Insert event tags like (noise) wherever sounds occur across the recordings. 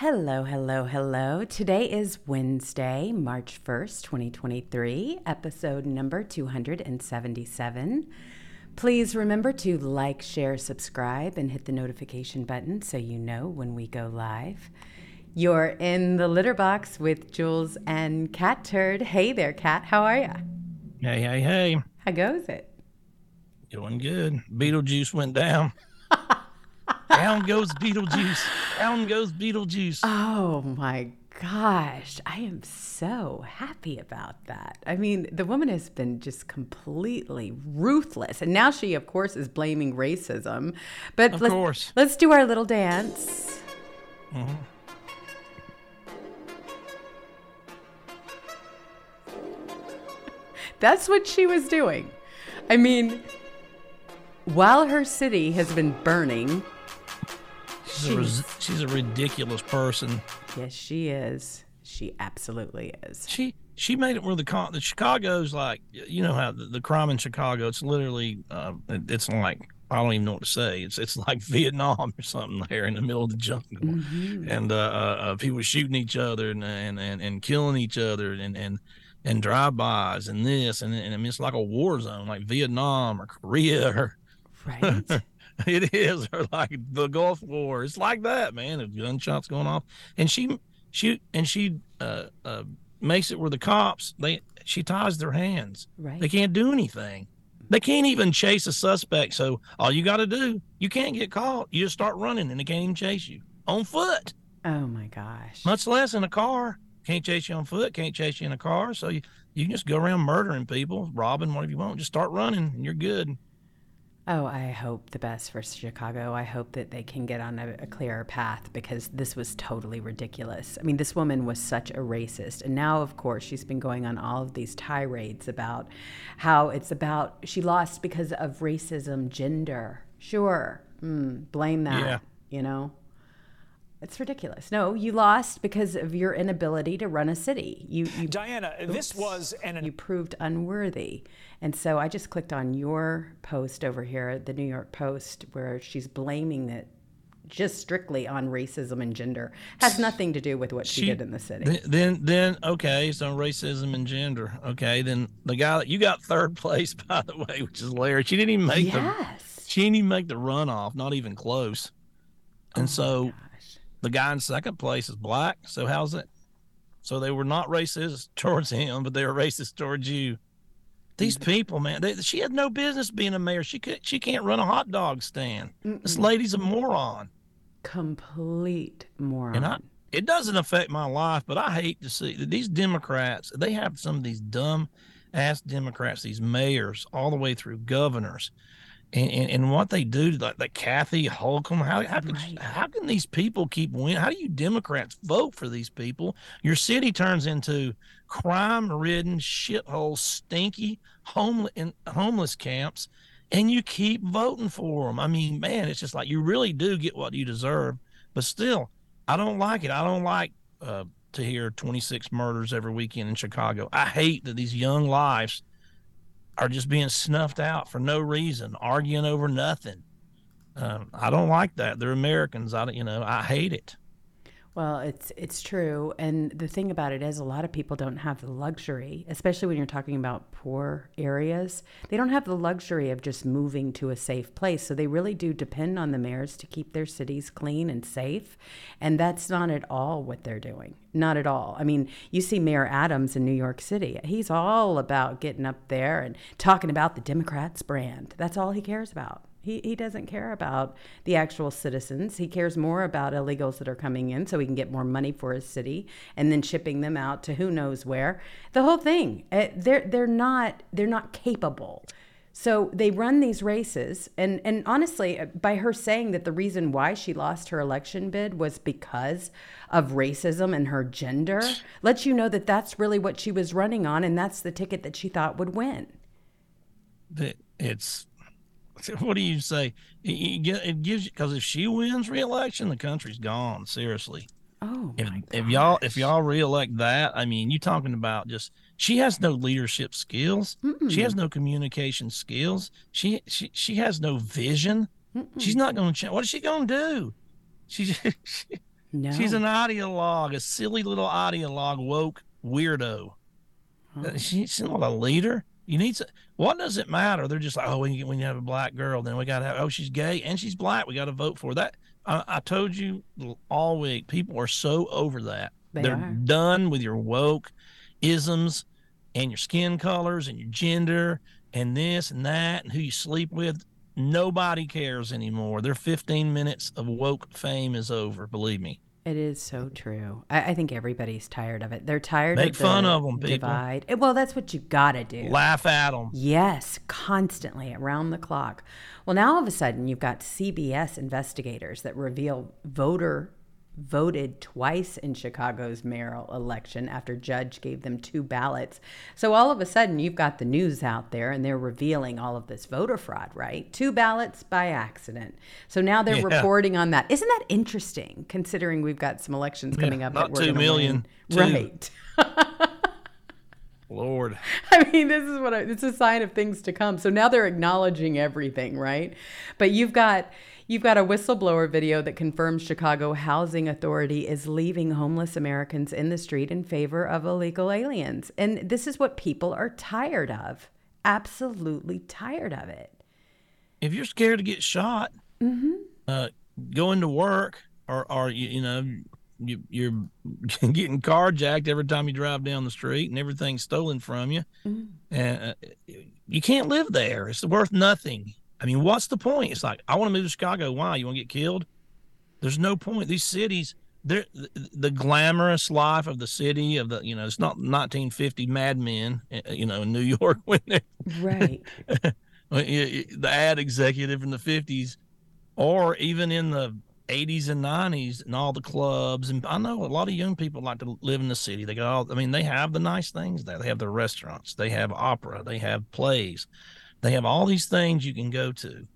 Hello, hello, hello. Today is Wednesday, March 1st, 2023, episode number 277. Please remember to like, share, subscribe, and hit the notification button so you know when we go live. You're in the litter box with Jewels and Catturd. Hey there, Cat. How are ya? Hey, hey, hey. How goes it? Doing good. Beetlejuice went down. Down goes Beetlejuice. Down goes Beetlejuice. Oh my gosh. I am so happy about that. I mean, the woman has been just completely ruthless. And now she, of course, is blaming racism. But Of let's, course. let's do our little dance. Mhm. That's what she was doing. I mean, while her city has been burning, She's she's a ridiculous person. yes, she is. She absolutely is. She she made it where the con- the Chicago's like you know how the, the crime in Chicago it's literally uh, it- it's like I don't even know what to say. It's it's like (laughs) Vietnam or something there in the middle of the jungle, Mhm. and uh, uh, uh, people shooting each other and and and, and killing each other and and and drive-bys and this and and I mean, it's like a war zone like Vietnam or Korea or Right? (laughs) (laughs) It is, or like the Gulf War. It's like that, man. There's gunshots going off, and she, she, and she uh, uh, makes it where the cops they she ties their hands. right. They can't do anything. They can't even chase a suspect. So all you got to do, you can't get caught. You just start running, and they can't even chase you on foot. oh my gosh. Much less in a car. Can't chase you on foot. Can't chase you in a car. So you you can just go around murdering people, robbing, whatever you want. Just start running, and you're good. Oh, I hope the best for Chicago. I hope that they can get on a, a clearer path because this was totally ridiculous. I mean, this woman was such a racist. And now, of course, she's been going on all of these tirades about how it's about she lost because of racism, gender. Sure. Mm, blame that. Yeah. You know? It's ridiculous. No, you lost because of your inability to run a city. You, you Diana, this was an you proved unworthy. And so I just clicked on your post over here, the New York Post, where she's blaming it just strictly on racism and gender. Has nothing to do with what she, She- did in the city. Then, then, then, okay, so racism and gender. Okay, then the guy that you got third (laughs) place, by the way, which is Larry. She didn't even make the yes. she didn't even make the runoff, not even close. And Oh so the guy in second place is black. So how's it? So they were not racist towards him, but they were racist towards you. These Mm-hmm. people, man, they, she had no business being a mayor. She could, she can't run a hot dog stand. This Mm-mm. lady's a moron. Complete moron. And I, it doesn't affect my life, but I hate to see that these Democrats, they have some of these dumb ass Democrats, these mayors, all the way through governors. And, and, and what they do, like, like Kathy Hochul, how, how, can, Right. how can these people keep winning? How do you Democrats vote for these people? Your city turns into crime ridden, shithole, stinky, homeless, homeless camps, and you keep voting for them. I mean, man, it's just like you really do get what you deserve. But still, I don't like it. I don't like uh, to hear 26 murders every weekend in Chicago. I hate that these young lives are just being snuffed out for no reason, arguing over nothing. Um, I don't like that. They're Americans. I, you know, I hate it. Well, it's it's true, and the thing about it is, a lot of people don't have the luxury, especially when you're talking about poor areas. They don't have the luxury of just moving to a safe place, so they really do depend on the mayors to keep their cities clean and safe, and that's not at all what they're doing. Not at all. I mean, you see Mayor Adams in New York City; he's all about getting up there and talking about the Democrats' brand. That's all he cares about. He, he doesn't care about the actual citizens. He cares more about illegals that are coming in so he can get more money for his city and then shipping them out to who knows where. The whole thing. Uh, they're they're not they're not capable. So they run these races and and honestly uh, by her saying that the reason why she lost her election bid was because of racism and her gender lets you know that that's really what she was running on and that's the ticket that she thought would win. It's (laughs) what do you say? It, it gives you because if she wins re-election, the country's gone. Seriously. Oh if, if y'all if y'all reelect that, I mean, you talking about just she has no leadership skills. She has no communication skills. She she she has no vision. She's not going to change. What is she going to do? She, (laughs) she No. She's an ideologue, a silly little ideologue, woke weirdo. Uh, she, she's not a leader. You need to. What does it matter? They're just like, oh, when you, when you have a black girl, then we got to have. Oh, she's gay and she's black. We got to vote for that. I, I told you all week. People are so over that. They They're are. done with your woke isms and your skin colors and your gender and this and that and who you sleep with. Nobody cares anymore. Their 15 minutes of woke fame is over. Believe me. It is so true. I, I think everybody's tired of it. They're tired Make of the fun of 'em, people. divide. Eh, Well, that's what you gotta do. Laugh at them. Yes, constantly around the clock. Well, now all of a sudden you've got CBS investigators that reveal voter voted twice in Chicago's mayoral election after judge gave them two ballots. So all of a sudden you've got the news out there and they're revealing all of this voter fraud, right? Two ballots by accident. So now they're Yeah. reporting on that. Isn't that interesting considering we've got some elections coming up not that we're two gonna million, two. Right. (laughs) Lord. I mean, this is what I, it's a sign of things to come. So now they're acknowledging everything, right? But you've got you've got a whistleblower video that confirms Chicago Housing Authority is leaving homeless Americans in the street in favor of illegal aliens. And this is what people are tired of. Absolutely tired of it. If you're scared to get shot, Mm-hmm. uh, going to work or, or you, you know, you, you're (laughs) getting carjacked every time you drive down the street and everything's stolen from you. Mm-hmm. And uh, you can't live there. It's worth nothing. I mean, what's the point? It's like, I want to move to Chicago. Why? You want to get killed? There's no point. These cities, they're the, the glamorous life of the city of the, you know, it's not 1950 Mad Men, uh, you know, in New (laughs) York when they Right. well, y- y- the ad executive in the 50s or even in the 80s and 90s and all the clubs and i know a lot of young people like to live in the city they go all i mean they have the nice things there they have the restaurants they have opera they have plays they have all these things you can go to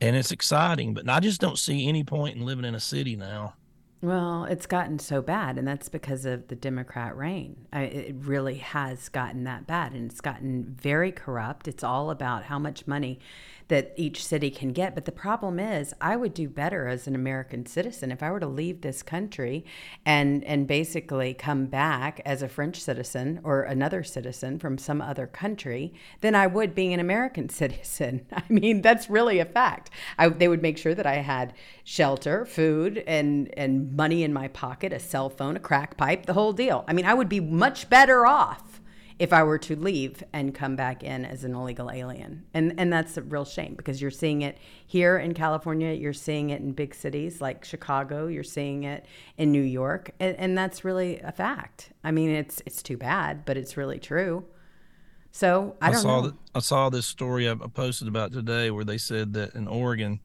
and it's exciting but i just don't see any point in living in a city now Well, it's gotten so bad, and that's because of the Democrat reign. I, it really has gotten that bad, and it's gotten very corrupt. It's all about how much money that each city can get. But the problem is, I would do better as an American citizen if I were to leave this country and and basically come back as a French citizen or another citizen from some other country than I would being an American (laughs) citizen. I mean, that's really a fact. I, they would make sure that I had shelter, food, and and money in my pocket, a cell phone, a crack pipe, the whole deal. I mean, I would be much better off if I were to leave and come back in as an illegal alien. And and that's a real shame because you're seeing it here in California, you're seeing it in big cities like Chicago, you're seeing it in New York, and, and that's really a fact. I mean, it's it's too bad, but it's really true. So I don't saw know. I saw this story I I posted about today where they said that in Oregon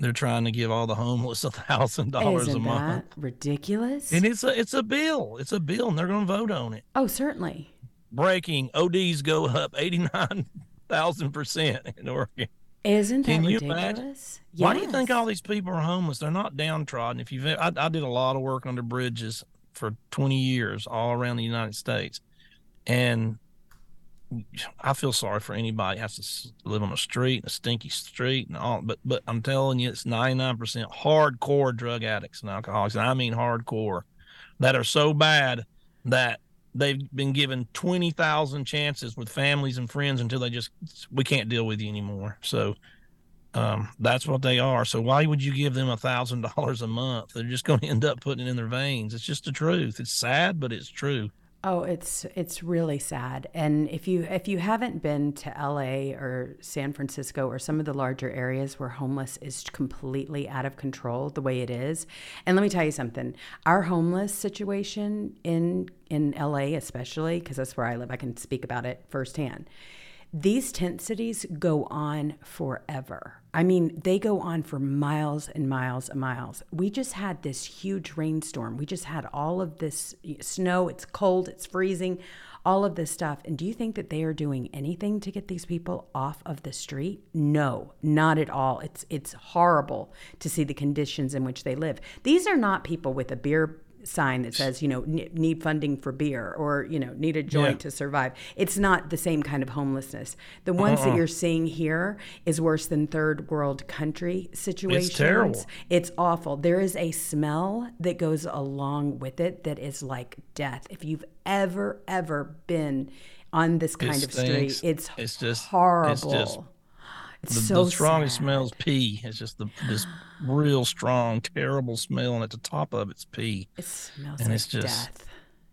they're trying to give all the homeless (laughs) a thousand dollars a Isn't month. that ridiculous? And it's a it's a bill. It's a bill, and they're going to vote on it. oh, certainly. Breaking ODs go up eighty nine thousand percent in Oregon. Isn't that Can you ridiculous? imagine? Why do you think all these people are homeless? They're not downtrodden. If you've, I, I did a lot of work under bridges for twenty years all around the United States, and I feel sorry for anybody has to live on a street, a stinky street, and all. But but I'm telling you, it's 99% hardcore drug addicts and alcoholics, and I mean hardcore, that are so bad that they've been given 20,000 chances with families and friends until they just we can't deal with you anymore. So um, that's what they are. So why would you give them a thousand dollars a month? They're just going to end up putting it in their veins. It's just the truth. It's sad, but it's true. Oh, it's it's really sad. And if you if you haven't been to LA or San Francisco or some of the larger areas where homeless is completely out of control the way it is. And let me tell you something. Our homeless situation in in LA especially because that's where I live, I can speak about it firsthand. These tent cities go on forever. I mean, they go on for miles and miles and miles. We just had this huge rainstorm. We just had all of this snow. It's cold, it's freezing, all of this stuff. And do you think that they are doing anything to get these people off of the street? No, not at all. It's it's horrible to see the conditions in which they live. These are not people with a beer sign that says, you know, need funding for beer or, you know, need a joint Yeah. to survive. It's not the same kind of homelessness. The ones that uh-uh. you're seeing here is worse than third world country situations. It's terrible. It's awful. There is a smell that goes along with it that is like death. If you've ever, ever been on this kind of street, it's, It's just- it's horrible. just- It's The, so the strongest sad. smell is pee. It's just the this real strong, terrible smell, and at the top of it's pee. It smells and like it's just- death.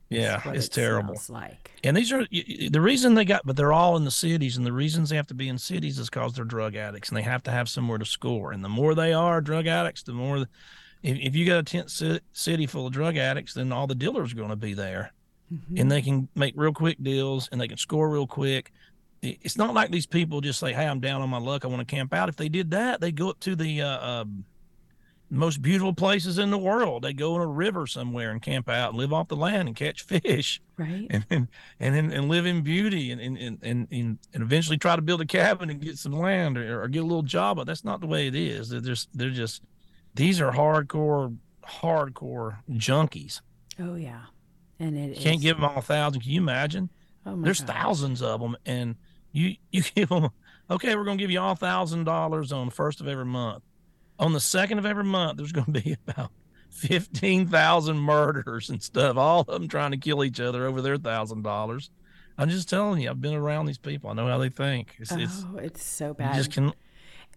Yeah, it's it terrible. like. And these are the reason they got, but they're all in the cities, and the reasons they have to be in cities is because they're drug addicts, and they have to have somewhere to score. And the more they are drug addicts, the more. If, if you got a tent city full of drug addicts, then all the dealers are going to be there, Mm-hmm. and they can make real quick deals, and they can score real quick. It's not like these people just say, "Hey, I'm down on my luck. I want to camp out." If they did that, they go up to the uh, um, most beautiful places in the world. They go in a river somewhere and camp out and live off the land and catch fish Right? and and and, and, live in beauty and and, and and and eventually try to build a cabin and get some land or, or get a little job. But that's not the way it is. They're just they're just these are hardcore hardcore junkies. Oh yeah, and it can't is- give them all a thousand. Can you imagine? Oh my There's gosh. thousands of them, and you you (laughs) give them okay. We're gonna give you all thousand dollars on the first of every month. On the second of every month, there's gonna (laughs) be about fifteen thousand murders and stuff. All of them trying to kill each other over their thousand dollars. I'm just telling you, I've been around these people. I know how they think. It's, it's Oh, it's so you bad. just can.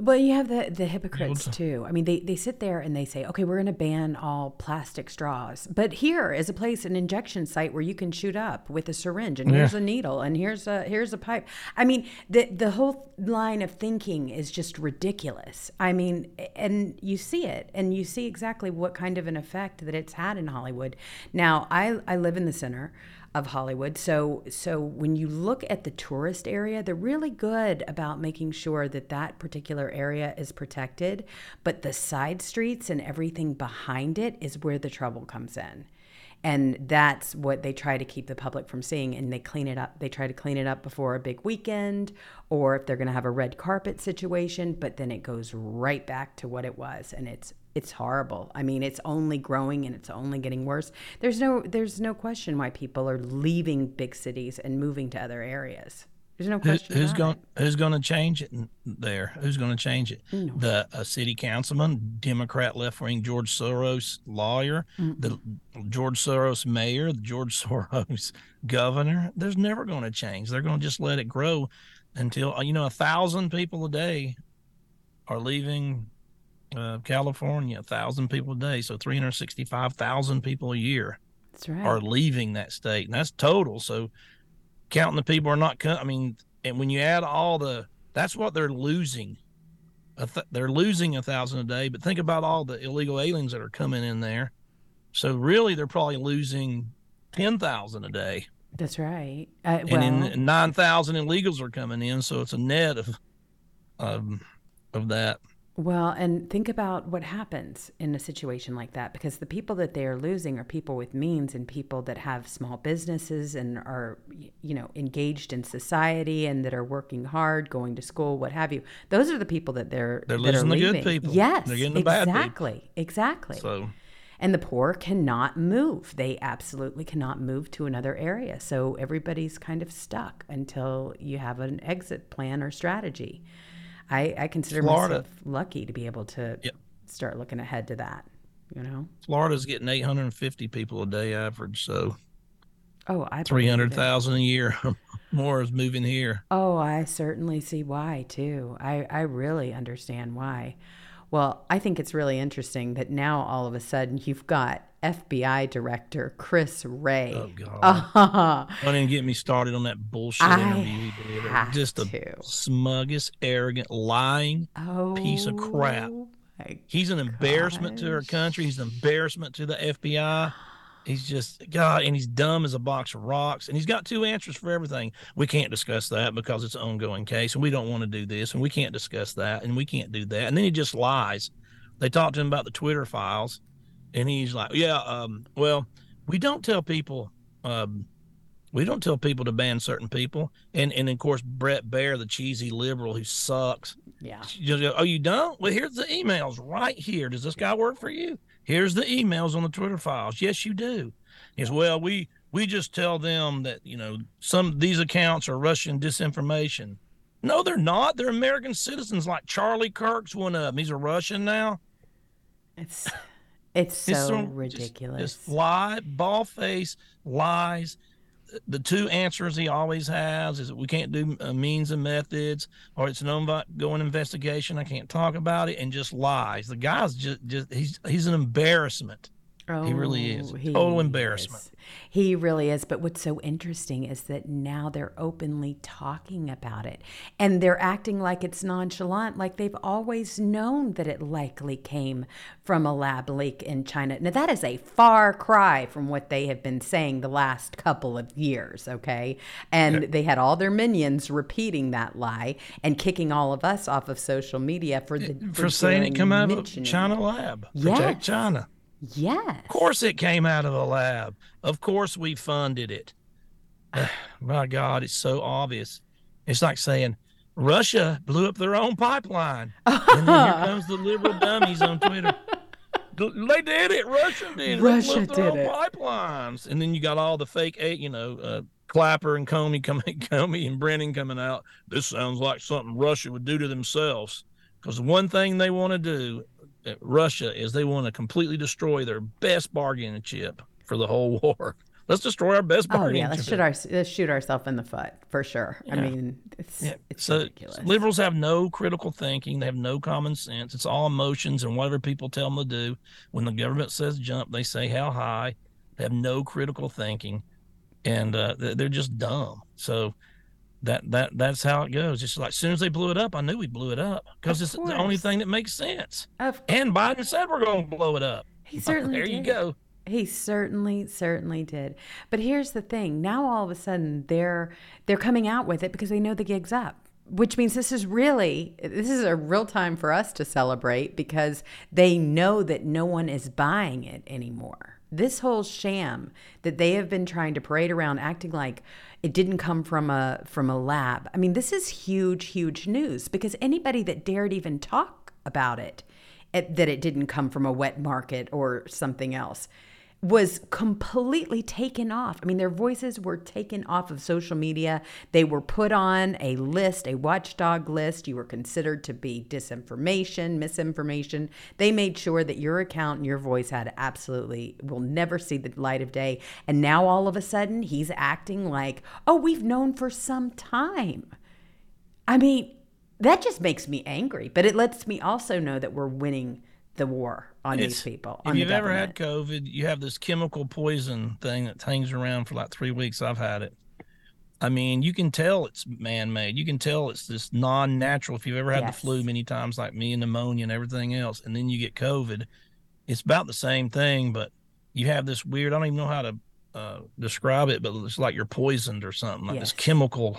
Well, you have the the hypocrites to- too. I mean, they they sit there and they say, "Okay, we're going to ban all plastic straws." But here is a place, an injection site where you can shoot up with a syringe, and here's a needle, and here's a here's a pipe. I mean, the the whole line of thinking is just ridiculous. I mean, and you see it, and you see exactly what kind of an effect that it's had in Hollywood. Now, I I live in the center of Hollywood. So so when you look at the tourist area, they're really good about making sure that that particular area is protected, but the side streets and everything behind it is where the trouble comes in. And that's what they try to keep the public from seeing and they clean it up. They try to clean it up before a big weekend or if they're going to have a red carpet situation, but then it goes right back to what it was and it's it's horrible. I mean, it's only growing and it's only getting worse. There's no there's no question why people are leaving big cities and moving to other areas. There's no Who, question. who's going? Who's going to change it there? Who's going to change it? The uh, city councilman, Democrat left wing George Soros lawyer, the George Soros mayor, the George (laughs) Soros governor. There's never going to change. They're going to just let it grow until you know a thousand people a day are leaving uh, California. Thousand people a day, so three hundred sixty-five thousand people a year That's right. are leaving that state, and that's total. So counting the people are not. co- I mean, and when you add all the, that's what they're losing. A th- they're losing a thousand a day, but think about all the illegal aliens that are coming in there. So really, they're probably losing ten thousand a day, That's right. Uh, and well, then nine thousand illegals are coming in. So it's a net of, um, of that. Well, and think about what happens in a situation like that because the people that they are losing are people with means and people that have small businesses and are, you know, engaged in society and that are working hard, going to school, what have you. Those are the people that they're They're that losing the good people. Yes, They're getting the bad people. exactly, exactly. So And the poor cannot move. They absolutely cannot move to another area. So everybody's kind of stuck until you have an exit plan or strategy. I, I consider Florida. myself lucky to be able to Yep. start looking ahead to that. You know? Florida's getting eight hundred and fifty people a day average. So Oh, I three believe hundred it. thousand a year (laughs) more is moving here. Oh, I certainly see why too. I, I really understand why. Well, I think it's really interesting that now all of a sudden you've got FBI Director Chris Wray. Oh God. (laughs) Uh, Don't even get me started on that bullshit I interview he did. Just the smuggest, arrogant, lying. oh, Piece of crap. He's an embarrassment to our country. He's an embarrassment to the FBI. He's just God, and he's dumb as a box of rocks. And he's got two answers for everything. We can't discuss that because it's an ongoing case, and we don't want to do this, and we can't discuss that, and we can't do that. And then he just lies. They talked to him about the Twitter files, and he's like, "Yeah, um, well, we don't tell people um, We don't tell people to ban certain people. And and of course Bret Baier, the cheesy liberal who sucks. Yeah. Oh, you don't? Well, here's the emails right here. Does this guy work for you? Here's the emails on the Twitter files. Yes, you do. He says, well, we we just tell them that you know some these accounts are Russian disinformation. No, they're not. They're American citizens. Like Charlie Kirk's one of them. He's a Russian now. It's it's so it's ridiculous. Just, just lie, ball face, lies. The two answers he always has is that we can't do uh, means and methods, or it's an ongoing investigation. I can't talk about it, and just lies. The guy's just, just he's he's an embarrassment. Oh, he really is. Oh, Total embarrassment. Is. He really is. But what's so interesting is that now they're openly talking about it and they're acting like it's nonchalant, like they've always known that it likely came from a lab leak in China. Now, that is a far cry from what they have been saying the last couple of years, okay? And they had all their minions repeating that lie and kicking all of us off of social media for the for, for saying it come out of China lab. Protect yes. China. Yes. Of course it came out of the lab. Of course we funded it. (sighs) My God, it's so obvious. It's like saying Russia blew up their own pipeline. (laughs) and then here comes the liberal dummies on Twitter. They did it. Russia did it. Russia did it. Pipelines. And then you got all the fake, you know, uh, Clapper and Comey coming, (laughs) Comey and Brennan coming out. This sounds like something Russia would do to themselves. Because the one thing they want to do Russia is they want to completely destroy their best bargaining chip for the whole (laughs) war. Let's destroy our best bargaining. Oh yeah, let's shoot our let's shoot ourselves in the foot for sure. Yeah. I mean, it's yeah. it's so ridiculous. Liberals have no critical thinking. They have no common sense. It's all emotions and whatever people tell them to do. When the government says jump, they say how high. They have no critical thinking, and uh, they're just dumb. So that that that's how it goes. Just like as soon as they blew it up, I knew we blew it up because it's course. the only thing that makes sense. Of and Biden said we're going to blow it up. He (laughs) certainly there did. you go. He certainly, certainly did. But here's the thing: now all of a sudden they're they're coming out with it because they know the gig's up. Which means this is really this is a real time for us to celebrate because they know that no one is buying it anymore. This whole sham that they have been trying to parade around, acting like it didn't come from a from a lab. I mean, this is huge, huge news because anybody that dared even talk about it, it that it didn't come from a wet market or something else was completely taken off. I mean, their voices were taken off of social media. They were put on a list, a watchdog list. You were considered to be disinformation, misinformation. They made sure that your account and your voice had absolutely will never see the light of day. And now all of a sudden, he's acting like, oh, we've known for some time. I mean, that just makes me angry, but it lets me also know that we're winning the war on it's, these people. if you've ever had COVID, you have this chemical poison thing that hangs around for like three weeks. I've had it. I mean, you can tell it's man made. You can tell it's this non natural. If you've ever had yes. the flu many times, like me and pneumonia and everything else, and then you get COVID, it's about the same thing, but you have this weird, I don't even know how to uh, describe it, but it's like you're poisoned or something, like yes. this chemical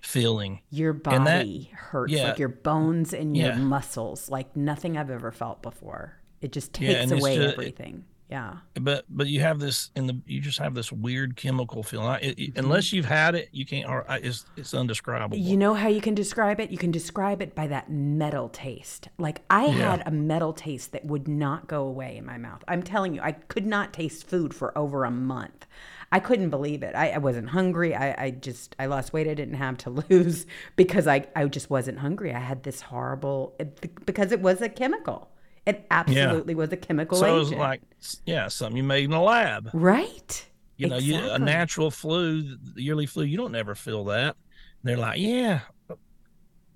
feeling. Your body that, hurts, yeah, like your bones and your yeah. muscles, like nothing I've ever felt before. It just takes yeah, away just, everything. Yeah. But but you have this in the you just have this weird chemical feeling. I, It, mm-hmm. Unless you've had it, you can't. Or it's it's undescribable. You know how you can describe it? You can describe it by that metal taste. Like I had a metal taste that would not go away in my mouth. I'm telling you, I could not taste food for over a month. I couldn't believe it. I, I wasn't hungry. I, I just I lost weight I didn't have to (laughs) lose because I I just wasn't hungry. I had this horrible because it was a chemical. It absolutely yeah. was a chemical so agent. it was like, yeah, something you made in a lab. Right. You know, exactly. you, a natural flu, the yearly flu, you don't ever feel that. And they're like, yeah,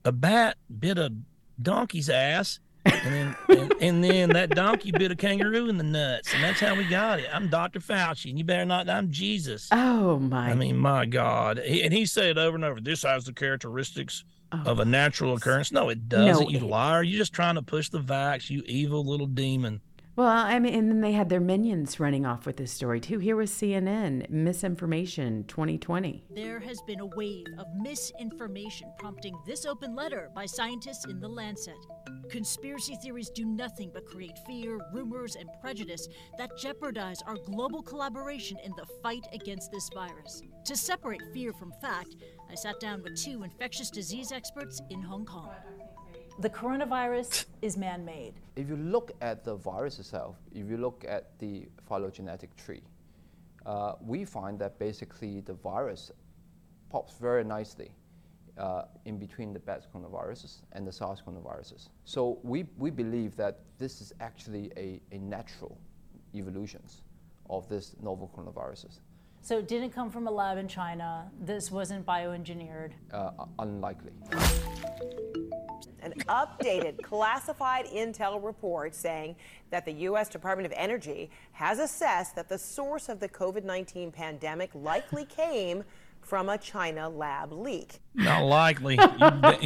a bat bit a donkey's ass. And then and, and, then that donkey bit a kangaroo in the nuts, and that's how we got it. I'm Dr. Fauci, and you better not. I'm Jesus. Oh my! I mean, my God! He, and he said over and over, "This has the characteristics oh. of a natural occurrence. No, it doesn't. No, you it, liar. You're just trying to push the vax, you evil little demon. Well, I mean, and then they had their minions running off with this story too. Here was CNN misinformation 2020. There has been a wave of misinformation prompting this open letter by scientists in The Lancet. Conspiracy theories do nothing but create fear, rumors, and prejudice that jeopardize our global collaboration in the fight against this virus. To separate fear from fact, I sat down with two infectious disease experts in Hong Kong. The coronavirus is man made. If you look at the virus itself, if you look at the phylogenetic tree, uh, we find that basically the virus pops very nicely uh, in between the bats coronaviruses and the SARS coronaviruses. So we, we believe that this is actually a, a natural evolutions of this novel coronaviruses. So it didn't come from a lab in China. This wasn't bioengineered. Uh, unlikely. An updated classified intel report saying that the U.S. Department of Energy has assessed that the source of the COVID 19 pandemic likely came from a China lab leak. Not likely. You, bet-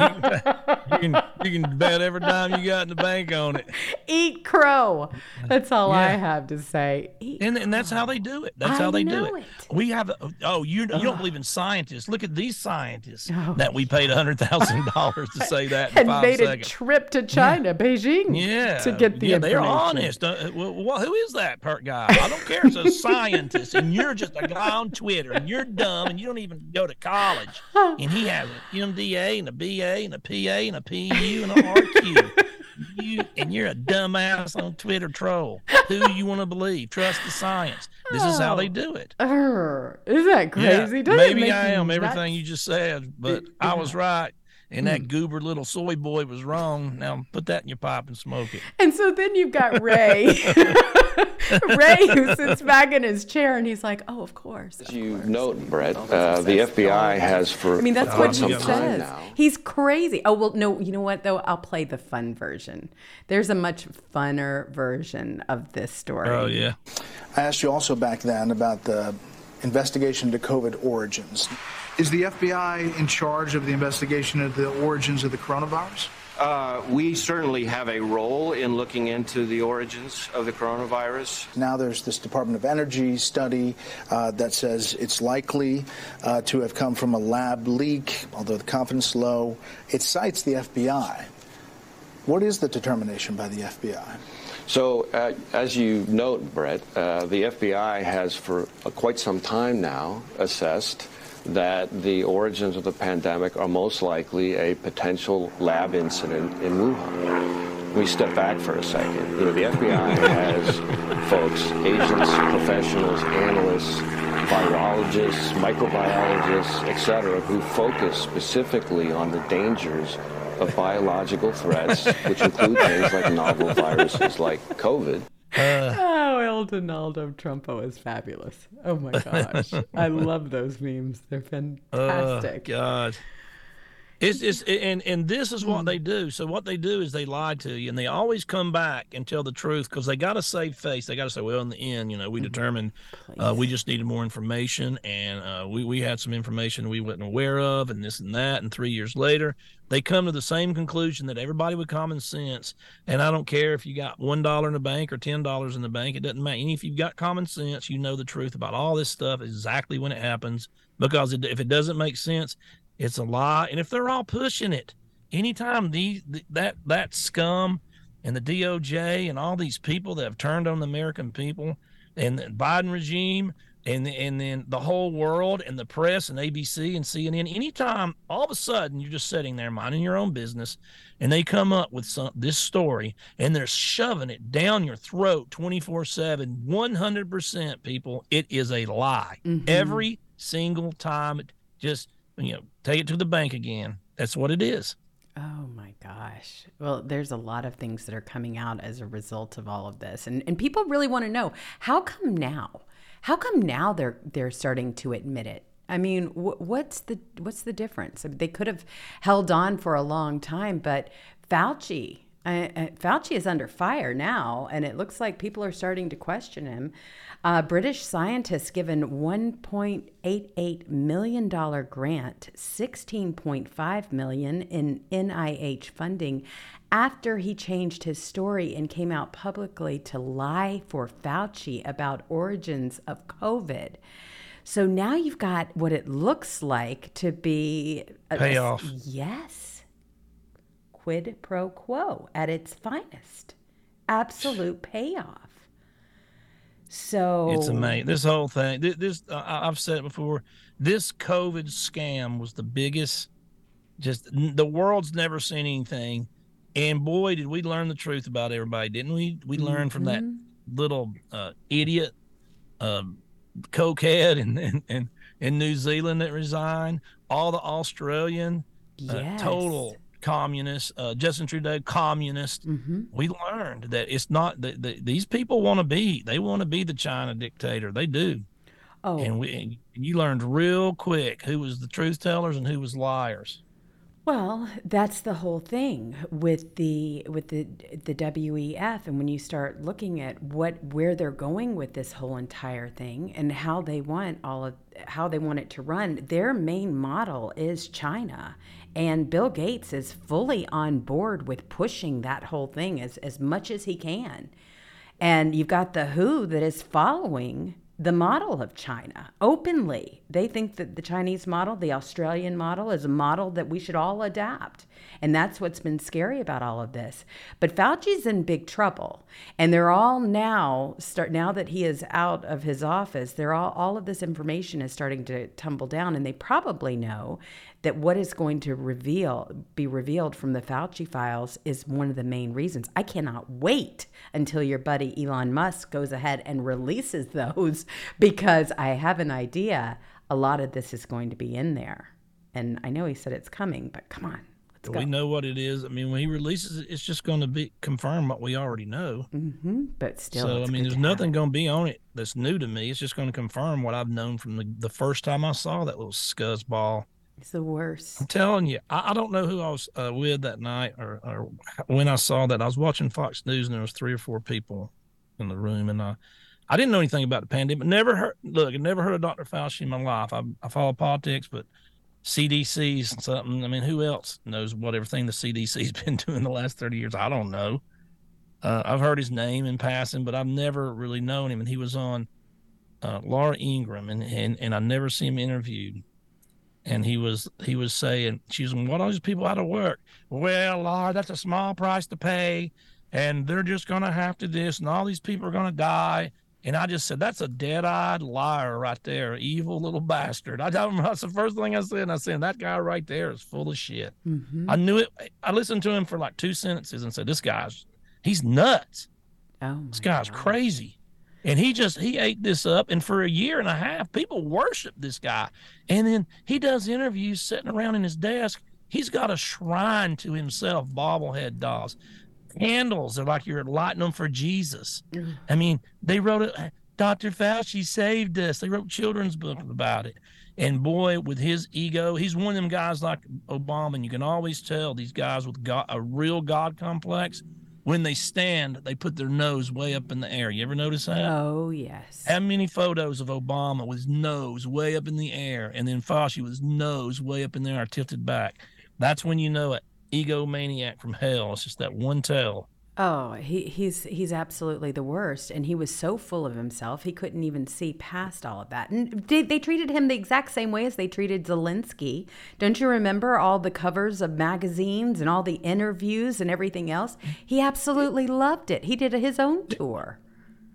you can, you can bet every dime you got in the bank on it. Eat crow. That's all I have to say. Eat And, and that's how they do it. That's I how they know do it. it. We have, oh, you, you don't believe in scientists. Look at these scientists Oh, that we paid $100,000 to say that in (laughs) and five made seconds. a trip to China, Beijing, Yeah, to get the yeah, they're honest. Uh, well, well, who is that part guy? I don't care. It's a scientist, and you're just a guy on Twitter, and you're dumb, and you don't even go to college. (laughs) And he has an MDA and a BA and a PA and a PU and a RQ. (laughs) You and you're a dumbass on Twitter troll. Who you want to believe? Trust the science. This is how they Oh. do it. Err, isn't that crazy? Doesn't maybe I am everything nuts? you just said, but I was right. And that goober little soy boy was wrong. Now put that in your pipe and smoke it. And so then you've got Wray, (laughs) Wray who sits back in his chair and he's like, "Oh, of course." As you note, Bret, uh, the FBI has for I mean, that's what he says. now. He's crazy. Oh well, no. You know what though? I'll play the fun version. There's a much funner version of this story. Oh yeah. I asked you also back then about the investigation into COVID origins. Is the FBI in charge of the investigation of the origins of the coronavirus? Uh, we certainly have a role in looking into the origins of the coronavirus. Now there's this Department of Energy study uh, that says it's likely uh, to have come from a lab leak, although the confidence is low. It cites the FBI. What is the determination by the FBI? So, uh, as you note, Bret, uh, the FBI has for uh, quite some time now assessed that the origins of the pandemic are most likely a potential lab incident in Wuhan. We step back for a second. You know, the FBI has (laughs) folks, agents, professionals, analysts, virologists, microbiologists, et cetera, who focus specifically on the dangers of biological threats, which include things like novel viruses like COVID. Oh, El Donaldo Trumpo is fabulous. Oh my gosh, (laughs) I love those memes. They're fantastic. Oh, God. It's, it's and and this is Hmm. what they do. So what they do is they lie to you, and they always come back and tell the truth because they got to save face. They got to say, well, in the end, you know, Mm-hmm. we determined uh, we just needed more information, and uh, we we had some information we wasn't aware of, and this and that. And three years later, they come to the same conclusion that everybody with common sense, and I don't care if you got one dollar in the bank or ten dollars in the bank, it doesn't matter. And if you've got common sense, you know the truth about all this stuff exactly when it happens. Because it, if it doesn't make sense, it's a lie. And if they're all pushing it, anytime these that that scum and the DOJ and all these people that have turned on the American people and the Biden regime and and then the whole world and the press and ABC and CNN, anytime all of a sudden you're just sitting there minding your own business and they come up with some this story and they're shoving it down your throat 24/7 100% people. It is a lie. Mm-hmm. Every single time it just you know take it to the bank again that's what it is Oh my gosh. Well, there's a lot of things that are coming out as a result of all of this. And and people really want to know, how come now? How come now they're they're starting to admit it? I mean, wh- what's the what's the difference? I mean, they could have held on for a long time, but Fauci I, I, Fauci is under fire now, and it looks like people are starting to question him. Uh, British scientists given $1.88 million grant, 16.5 million in NIH funding after he changed his story and came out publicly to lie for Fauci about origins of COVID. So now you've got what it looks like to be a payoff. yes. Quid pro quo at its finest. Absolute (sighs) payoff. So it's amazing. This whole thing, this, this uh, I've said it before. This COVID scam was the biggest. Just the world's never seen anything, and boy, did we learn the truth about everybody, didn't we? We learned mm-hmm. from that mm-hmm. little uh, idiot, um, cokehead in, in, in in New Zealand that resigned. All the Australian, uh, yes. total communist, uh, Justin Trudeau, communist. Mm-hmm. We learned that it's not that the, these people want to be. They want to be the China dictator. They do. Oh, and we and you learned real quick who was the truth tellers and who was liars. Well, that's the whole thing with the with the the WEF and when you start looking at what where they're going with this whole entire thing and how they want all of how they want it to run, their main model is China. And Bill Gates is fully on board with pushing that whole thing as, as much as he can. And you've got the WHO that is following the model of China openly. They think that the Chinese model, the Australian model, is a model that we should all adapt. And that's what's been scary about all of this. But Fauci's in big trouble. And they're all now start now that he is out of his office, they're all all of this information is starting to tumble down. And they probably know that what is going to reveal be revealed from the Fauci files is one of the main reasons. I cannot wait until your buddy Elon Musk goes ahead and releases those (laughs) because I have an idea a lot of this is going to be in there. And I know he said it's coming, but come on. Let's we know what it is. I mean, when he releases it, it's just going to be confirm what we already know. Mm-hmm. But still, so I mean, there's nothing going to be on it that's new to me. It's just going to confirm what I've known from the, the first time I saw that little scuzzball He's the worst. I'm telling you, I, I don't know who I was uh, with that night or, or when I saw that. I was watching Fox News and there was three or four people in the room, and I, I didn't know anything about the pandemic. Never heard. Look, I never heard of Dr. Fauci in my life. I, I follow politics, but CDC's something. I mean, who else knows what everything the CDC's (laughs) been doing the last 30 years? I don't know. Uh, I've heard his name in passing, but I've never really known him. And he was on uh, Laura Ingraham, and, and and I never see him interviewed and he was he was saying she's what are these people out of work? Well lord that's a small price to pay and they're just going to have to this and all these people are going to die. And i just said that's a dead-eyed liar right there evil little bastard. I don't (laughs) that's the first thing i said and i said that guy right there is full of shit. Mm-hmm. i knew it i listened to him for like two sentences and said this guy's he's nuts. Oh this guy's crazy and he just he ate this up and for a year and a half people worshiped this guy. And then he does interviews sitting around in his desk. He's got a shrine to himself bobblehead dolls. Candles they're like you're lighting them for jesus. Mm. I mean they wrote it dr fauci saved us. They wrote children's book about it. And boy with his ego he's one of them guys like obama and you can always tell these guys with god, a real god complex when they stand, they put their nose way up in the air. You ever notice that? Oh, yes. How many photos of Obama with his nose way up in the air and then Fauci with his nose way up in the air tilted back? That's when you know it. Egomaniac from hell. It's just that one tell. Oh, he, he's he's absolutely the worst, and he was so full of himself he couldn't even see past all of that. And they, they treated him the exact same way as they treated Zelensky. Don't you remember all the covers of magazines and all the interviews and everything else? He absolutely loved it. He did his own tour.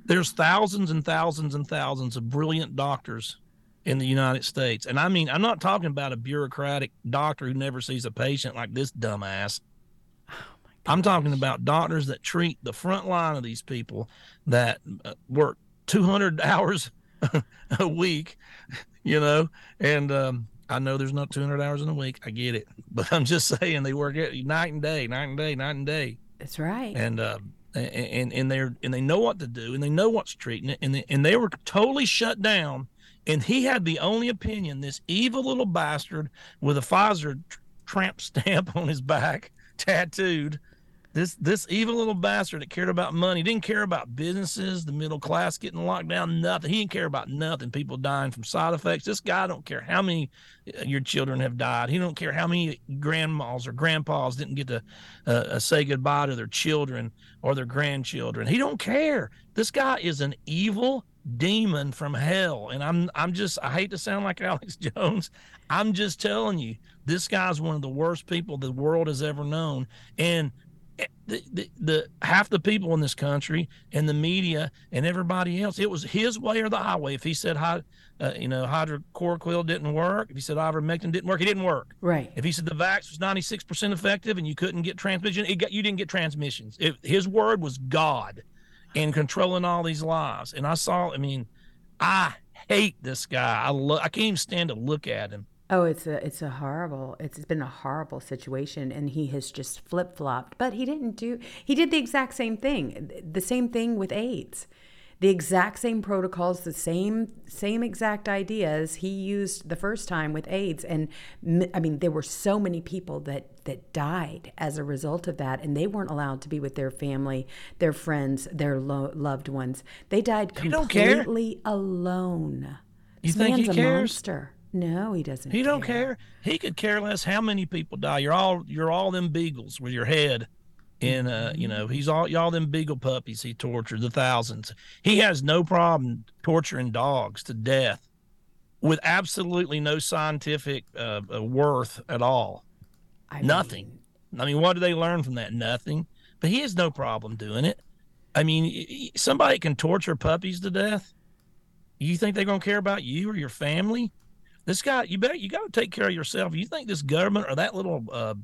There's thousands and thousands and thousands of brilliant doctors in the United States, and I mean, I'm not talking about a bureaucratic doctor who never sees a patient like this dumbass. I'm talking about doctors that treat the front line of these people that uh, work 200 (laughs) hours a week, you know, and um, I know there's not 200 hours in a week. I get it, (laughs) but I'm just saying they work night and day, night and day, night and day. That's right. And uh, and and they're and they know what to do and they know what's treating it and they, and they were totally shut down. And he had the only opinion. This evil little bastard with a Pfizer tramp stamp (laughs) on his back, tattooed this this evil little bastard that cared about money didn't care about businesses, the middle class getting locked down, nothing. He didn't care about nothing. People dying from side effects. This guy don't care how many uh, your children have died. He don't care how many grandmas or grandpas didn't get to uh, uh, say goodbye to their children or their grandchildren. He don't care. This guy is an evil demon from hell. And I'm I'm just I hate to sound like (laughs) Alex Jones. I'm just telling you, this guy's one of the worst people the world has ever known. And the, the, the, half the people in this country and the media and everybody else, it was his way or the highway. If he said, uh, you know, hydrochloroquine didn't work, if he said ivermectin didn't work, it didn't work. Right. If he said the vax was 96% effective and you couldn't get transmission, it got, you didn't get transmissions. It, his word was God in controlling all these lives. And I saw, I mean, I hate this guy. I, lo- I can't even stand to look at him. Oh, it's a it's a horrible. It's been a horrible situation, and he has just flip flopped. But he didn't do. He did the exact same thing. The same thing with AIDS. The exact same protocols, the same same exact ideas he used the first time with AIDS, and I mean there were so many people that that died as a result of that, and they weren't allowed to be with their family, their friends, their lo- loved ones. They died completely alone. You this think he cares? Monster. No, he doesn't. He care. don't care. He could care less how many people die. You're all you're all them beagles with your head. in uh, you know, he's all y'all them beagle puppies he tortured the thousands. He has no problem torturing dogs to death with absolutely no scientific uh, uh worth at all. I Nothing. Mean, I mean, what do they learn from that? Nothing. But he has no problem doing it. I mean, somebody can torture puppies to death. You think they're going to care about you or your family? This guy, you better, you got to take care of yourself. You think this government or that little uh,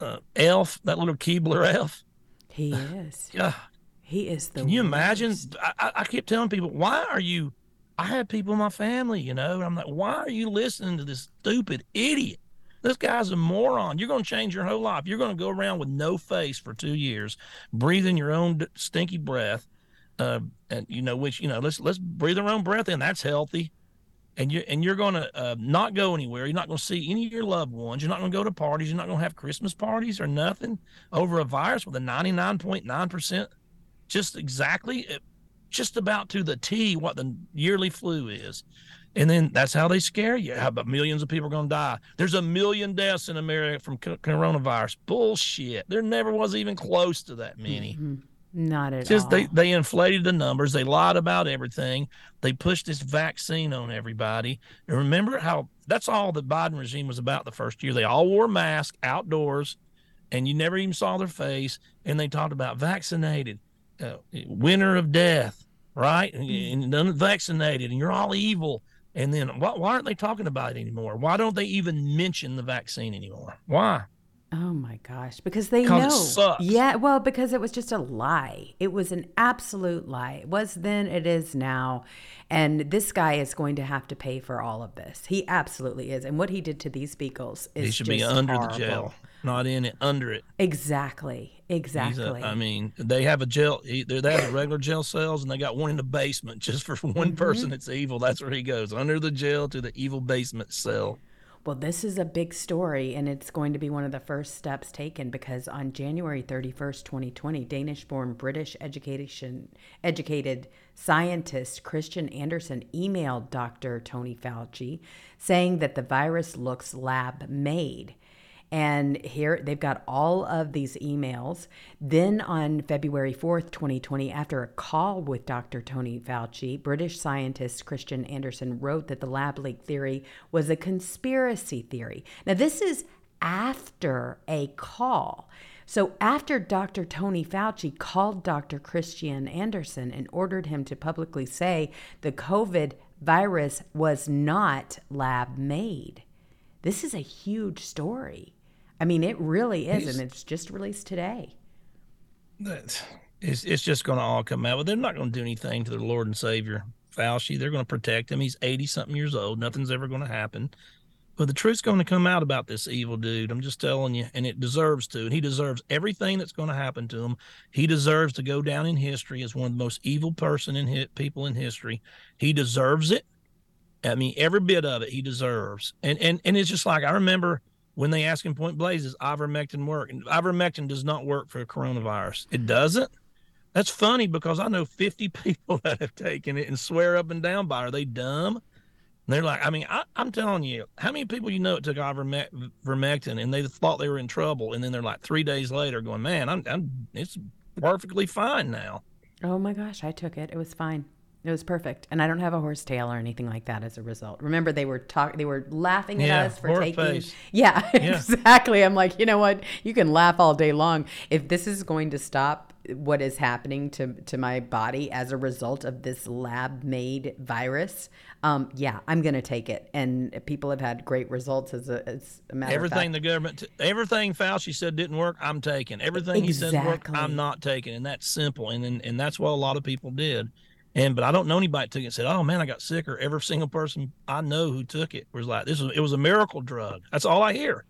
uh, elf, that little Keebler elf? He (laughs) is. Yeah. He is the. Can you worst. imagine? I, I keep telling people, why are you? I have people in my family, you know, I'm like, why are you listening to this stupid idiot? This guy's a moron. You're going to change your whole life. You're going to go around with no face for two years, breathing your own stinky breath. Uh, and you know, which you know, let's let's breathe our own breath in. That's healthy and you're and you're going to uh, not go anywhere. You're not going to see any of your loved ones. You're not going to go to parties. You're not going to have Christmas parties or nothing over a virus with a 99.9 percent, just exactly, uh, just about to the T what the yearly flu is. And then that's how they scare you. How about millions of people are going to die? There's a million deaths in America from coronavirus. Bullshit. There never was even close to that many. Mm-hmm. Not at Just all. they they inflated the numbers. They lied about everything. They pushed this vaccine on everybody. And remember how that's all the Biden regime was about the first year. They all wore masks outdoors, and you never even saw their face. And they talked about vaccinated, uh, winner of death, right? Mm-hmm. And unvaccinated, and you're all evil. And then why, why aren't they talking about it anymore? Why don't they even mention the vaccine anymore? Why? Oh my gosh, because they know. Sucks. Yeah, well, because it was just a lie. It was an absolute lie. It was then, it is now. And this guy is going to have to pay for all of this. He absolutely is. And what he did to these beagles is He should be under horrible. the jail, not in it, under it. Exactly. Exactly. A, I mean, they have a jail, they have regular jail cells and they got one in the basement just for (laughs) one mm-hmm. person that's evil. That's where he goes, under the jail to the evil basement cell. Well, this is a big story, and it's going to be one of the first steps taken because on January 31st, 2020, Danish born British education, educated scientist Kristian Andersen emailed Dr. Tony Fauci saying that the virus looks lab made. And here they've got all of these emails. Then on February 4th, 2020, after a call with Dr. Tony Fauci, British scientist Kristian Andersen wrote that the lab leak theory was a conspiracy theory. Now, this is after a call. So, after Dr. Tony Fauci called Dr. Kristian Andersen and ordered him to publicly say the COVID virus was not lab made, this is a huge story. I mean, it really is, and it's just released today. It's it's just going to all come out. But they're not going to do anything to their Lord and Savior Fauci. They're going to protect him. He's eighty something years old. Nothing's ever going to happen. But the truth's going to come out about this evil dude. I'm just telling you, and it deserves to. And he deserves everything that's going to happen to him. He deserves to go down in history as one of the most evil person in hit people in history. He deserves it. I mean, every bit of it he deserves. And and and it's just like I remember when they ask him point blank, does ivermectin work? And ivermectin does not work for coronavirus. It doesn't. That's funny because I know 50 (laughs) people that have taken it and swear up and down by it. Are they dumb? And they're like, I mean, I, am telling you, how many people you know it took ivermectin and they thought they were in trouble, and then they're like three days later going, man, I'm, I'm it's perfectly fine now. Oh my gosh, I took it. It was fine. It was perfect, and I don't have a horse tail or anything like that as a result. Remember, they were talking, they were laughing at Yeah, us for taking. face. Yeah, (laughs) Yeah. exactly. I'm like, you know what? You can laugh all day long. If this is going to stop what is happening to to my body as a result of this lab-made virus, um, yeah, I'm going to take it. And people have had great results as a, as a matter Everything the government, t- everything Fauci said didn't work, I'm taking. Everything he said worked, I'm not taking, and that's simple. And, and and that's what a lot of people did. And but I don't know anybody that took it and said, "Oh man, I got sicker." Every single person I know who took it was like, "This was it was a miracle drug." That's all I hear,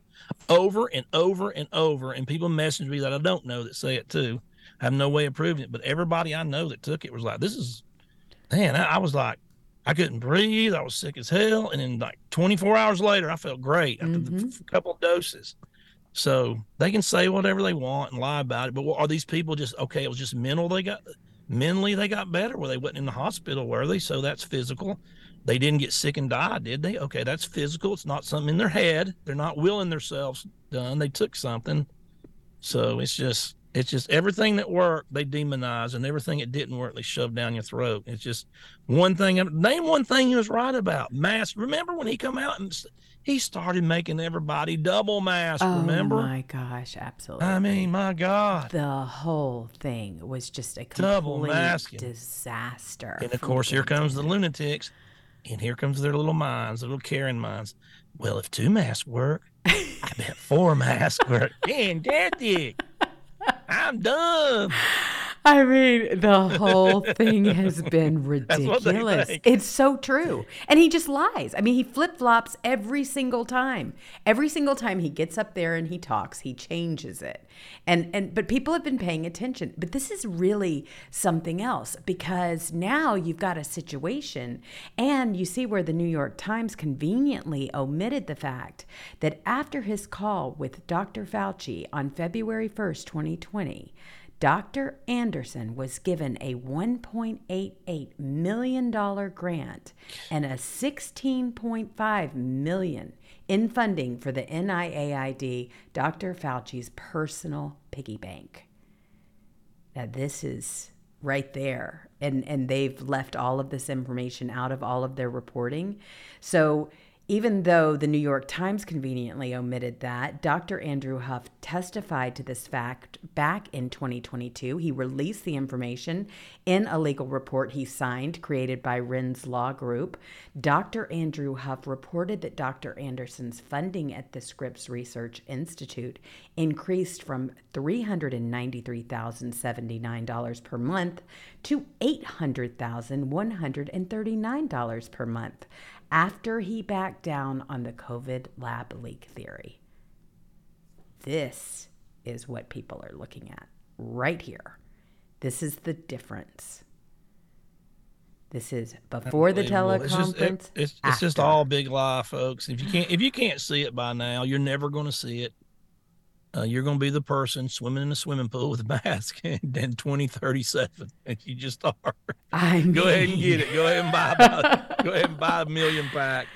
over and over and over. And people message me that I don't know that say it too. I have no way of proving it, but everybody I know that took it was like, "This is." Man, I, I was like, I couldn't breathe. I was sick as hell. And then like 24 hours later, I felt great after the mm-hmm. f- couple of doses. So they can say whatever they want and lie about it. But what, are these people just okay? It was just mental. They got mentally they got better. Well, they wasn't in the hospital, were they? So that's physical. They didn't get sick and die, did they? Okay, that's physical. It's not something in their head. They're not willing themselves done. They took something. So it's just it's just everything that worked they demonize, and everything that didn't work they shove down your throat. It's just one thing. Name one thing he was right about. Mask. Remember when he come out and he started making everybody double mask. Oh remember? Oh my gosh, absolutely. I mean, my God. the whole thing was just a Double complete masking. disaster. And of course, here comes the lunatics, and here comes their little minds, little Karen minds. Well, if two masks work, I bet four (laughs) masks work. Fantastic. I'm done. I mean, the whole thing has been (laughs) That's what they ridiculous. It's so true. And he just lies. I mean, he flip flops every single time. Every single time he gets up there and he talks, he changes it. And and but people have been paying attention. But this is really something else because now you've got a situation and you see where the New York Times conveniently omitted the fact that after his call with Dr. Fauci on February 1st, 2020, Dr. Andersen was given a $1.88 million grant and a 16.5 million in funding for the NIAID, Dr. Fauci's personal piggy bank. Now this is right there. And and they've left all of this information out of all of their reporting. So even though the New York Times conveniently omitted that, Dr. Andrew Huff testified to this fact back in 2022. He released the information in a legal report he signed, created by Renz Law Group. Dr. Andrew Huff reported that Dr. Andersen's funding at the Scripps Research Institute increased from $393,079 per month to $800,139 per month after he backed down on the COVID lab leak theory. This is what people are looking at right here. This is the difference. This is before the Unbelievable. It's just, teleconference. it- it's, it's just all big lie, folks. If you can't if you can't see it by now, you're never going to see it. Uh, you're going to be the person swimming in a swimming pool with a (laughs) mask in 2037, and (laughs) you just are. I (laughs) Go ahead and get it. Go ahead and buy. about- go ahead and buy a million pack.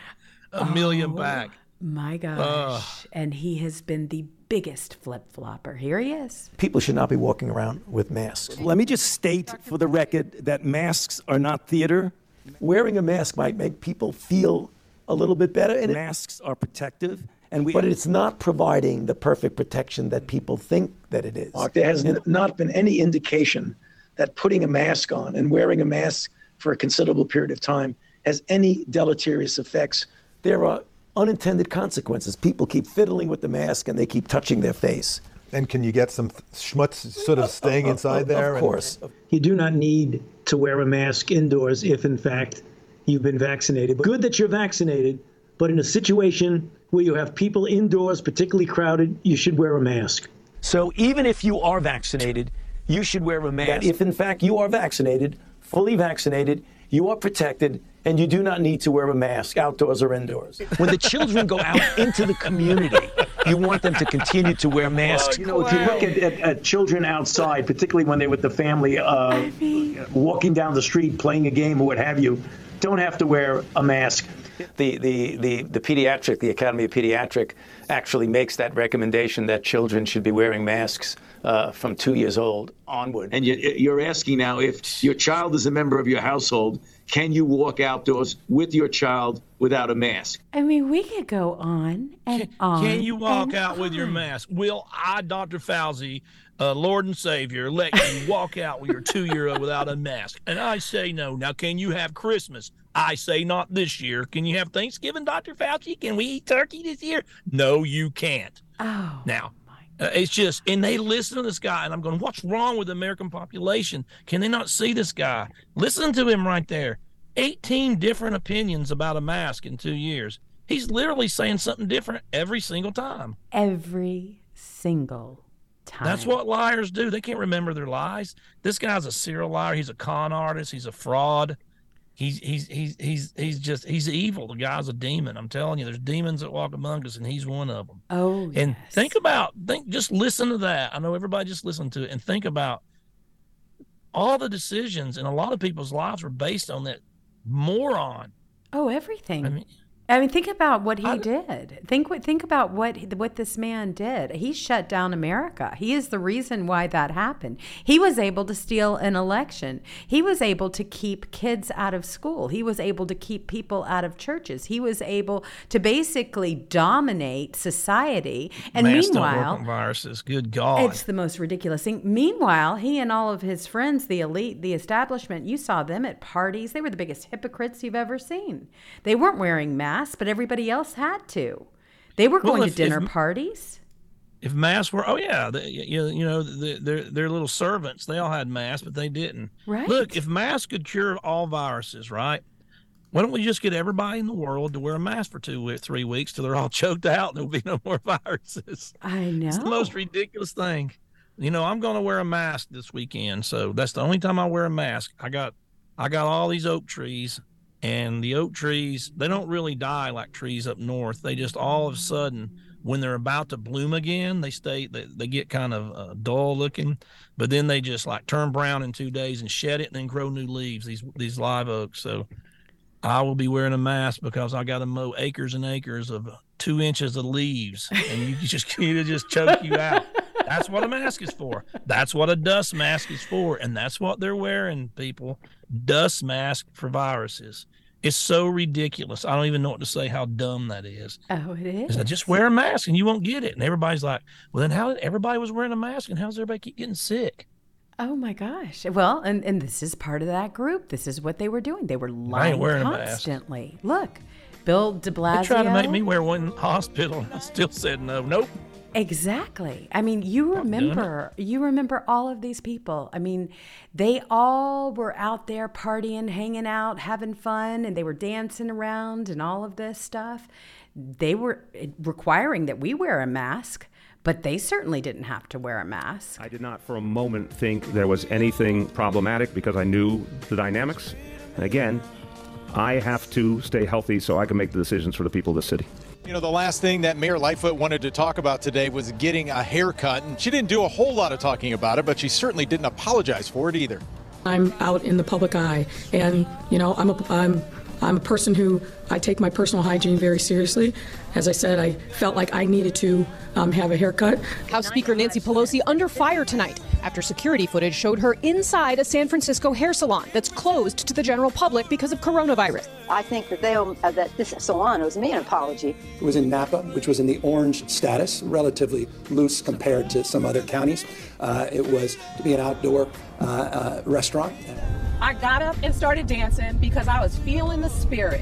A million Oh, pack. My gosh. And he has been the biggest flip flopper. Here he is. People should not be walking around with masks. Let me just state for the record that masks are not theater. Wearing a mask might make people feel a little bit better, and masks are protective. And we, but it's not providing the perfect protection that people think that it is. Mark, there has n- not been any indication that putting a mask on and wearing a mask for a considerable period of time has any deleterious effects. There are unintended consequences. People keep fiddling with the mask and they keep touching their face. And can you get some schmutz sort of staying inside there? Of and- course. You do not need to wear a mask indoors if, in fact, you've been vaccinated. Good that you're vaccinated, but in a situation where you have people indoors, particularly crowded, you should wear a mask. So even if you are vaccinated, you should wear a mask. That if in fact you are vaccinated, fully vaccinated, you are protected, and you do not need to wear a mask outdoors or indoors. when the children go out (laughs) into the community You want them to continue to wear masks. You know, if you look at, at, at children outside, particularly when they're with the family, uh, walking down the street, playing a game or what have you, don't have to wear a mask. The, the, the, the pediatric, the Academy of Pediatric actually makes that recommendation that children should be wearing masks uh, from two years old onward. And you, you're asking now if your child is a member of your household, can you walk outdoors with your child without a mask? I mean, we could go on and on. Can you walk and out with your mask? Will I, Dr. Fauci, uh, Lord and Savior, let you (laughs) walk out with your two year old without a mask? And I say no. Now, can you have Christmas? I say not this year. Can you have Thanksgiving, Dr. Fauci? Can we eat turkey this year? No, you can't. Oh. Now, Uh, it's just, and they listen to this guy, and I'm going, what's wrong with the American population? Can they not see this guy? Listen to him right there. 18 different opinions about a mask in two years. He's literally saying something different every single time. Every single time. That's what liars do. They can't remember their lies. This guy's a serial liar. He's a con artist. He's a fraud. He's he's he's he's he's just he's evil. The guy's a demon. I'm telling you, there's demons that walk among us, and he's one of them. Oh, And yes. think about think just listen to that. I know everybody just listen to it and think about all the decisions in a lot of people's lives were based on that moron. Oh, everything. I mean, I mean, think about what he did. Think what think about what what this man did. He shut down America. He is the reason why that happened. He was able to steal an election. He was able to keep kids out of school. He was able to keep people out of churches. He was able to basically dominate society. And meanwhile, viruses. Good God. it's the most ridiculous thing. Meanwhile, he and all of his friends, the elite, the establishment, you saw them at parties. They were the biggest hypocrites you've ever seen. They weren't wearing masks, but everybody else had to. They were Well, going if- to dinner if- parties. if masks were oh yeah the, you, you know the, their their little servants they all had masks but they didn't Right. look if masks could cure all viruses right why don't we just get everybody in the world to wear a mask for two three weeks till they're all (laughs) choked out and there'll be no more (laughs) viruses I know. it's the most ridiculous thing you know i'm going to wear a mask this weekend so that's the only time i wear a mask i got i got all these oak trees and the oak trees they don't really die like trees up north. They just all of a sudden when they're about to bloom again they stay they, they get kind of uh, dull looking but then they just like turn brown in two days and shed it and then grow new leaves these these live oaks. So i will be wearing a mask because i got to mow acres and acres of two inches of leaves and you (laughs) just you just choke you out. That's what a mask is for. That's what a dust mask is for and that's what they're wearing people. Dust mask for viruses it's so ridiculous i don't even know what to say how dumb that is Oh, it is that just wear a mask and you won't get it. And everybody's like, well, then how did everybody was wearing a mask and how's everybody keep getting sick? Oh my gosh. Well, and, and this is part of that group. This is what they were doing. They were lying wearing a mask. constantly. Look, Bill de Blasio. They tried to make me wear one in (laughs) hospital and I still said no. Nope. Exactly. I mean, you remember, you remember all of these people. I mean, they all were out there partying, hanging out, having fun, and they were dancing around and all of this stuff. They were eh, requiring that we wear a mask, but they certainly didn't have to wear a mask. I did not for a moment think there was anything problematic because I knew the dynamics. And again, I have to stay healthy so I can make the decisions for the people of the city. You know, the last thing that Mayor Lightfoot wanted to talk about today was getting a haircut, and she didn't do a whole lot of talking about it, but she certainly didn't apologize for it either. I'm out in the public eye, and you know, I'm a I'm I'm a person who I take my personal hygiene very seriously. As I said, I felt like I needed to um, have a haircut. House Speaker Nancy Pelosi under fire tonight after security footage showed her inside a San Francisco hair salon that's closed to the general public because of coronavirus. I think that they owe, uh, that this salon owes me an apology. It was in Napa, which was in the orange status, relatively loose compared to some other counties. Uh, it was to be an outdoor uh, uh, restaurant. I got up and started dancing because I was feeling the spirit.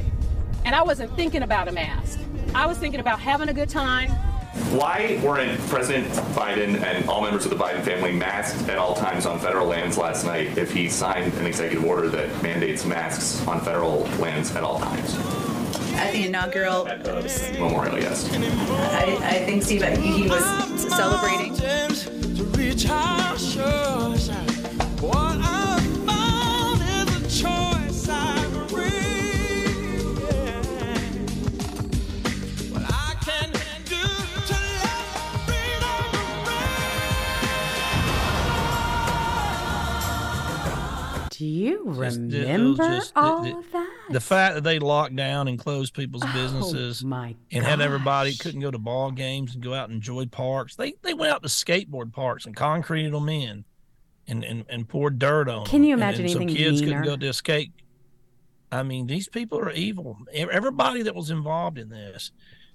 And I wasn't thinking about a mask. I was thinking about having a good time. Why weren't President Biden and all members of the Biden family masked at all times on federal lands last night if he signed an executive order that mandates masks on federal lands at all times? At the inaugural Memorial, yes. I, I think Steve, he was celebrating. You Just- it was remember just- all it- of that? The fact that they locked down and closed people's oh, businesses Oh, my and had everybody couldn't go to ball games and go out and enjoy parks. They they went out to skateboard parks and concreted them in and, and, and poured dirt on Can them. you imagine and so anything kids couldn't go to skate. I mean, these people are evil. Everybody that was involved in this.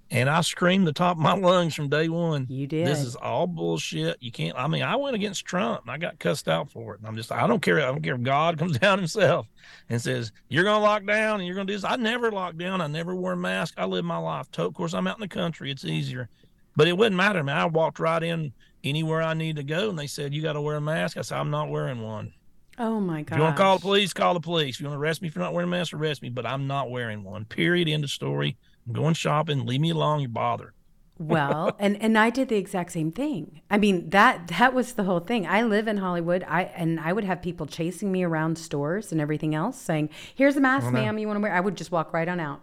And I screamed the top of my (laughs) lungs from day one. You did. This is all bullshit. You can't. I mean, I went against Trump and I got cussed out for it. And I'm just, I don't care. I don't care if God (laughs) comes down himself and says, you're going to lock down and you're going to do this. I never locked down. I never wore a mask. I live my life. To- Of course, I'm out in the country. It's easier. But it wouldn't matter, man. I walked right in anywhere I need to go and they said, you got to wear a mask. I said, I'm not wearing one. Oh my If god. you want to call the police, call the police. If you want to arrest me for not wearing a mask, arrest me. But I'm not wearing one. Period. End of story. I'm going shopping. Leave me alone. You're bothered. well, (laughs) and and I did the exact same thing. I mean that that was the whole thing. I live in Hollywood. I and I would have people chasing me around stores and everything else, saying, "Here's a mask, Oh, ma'am. You want to wear?" I would just walk right on out.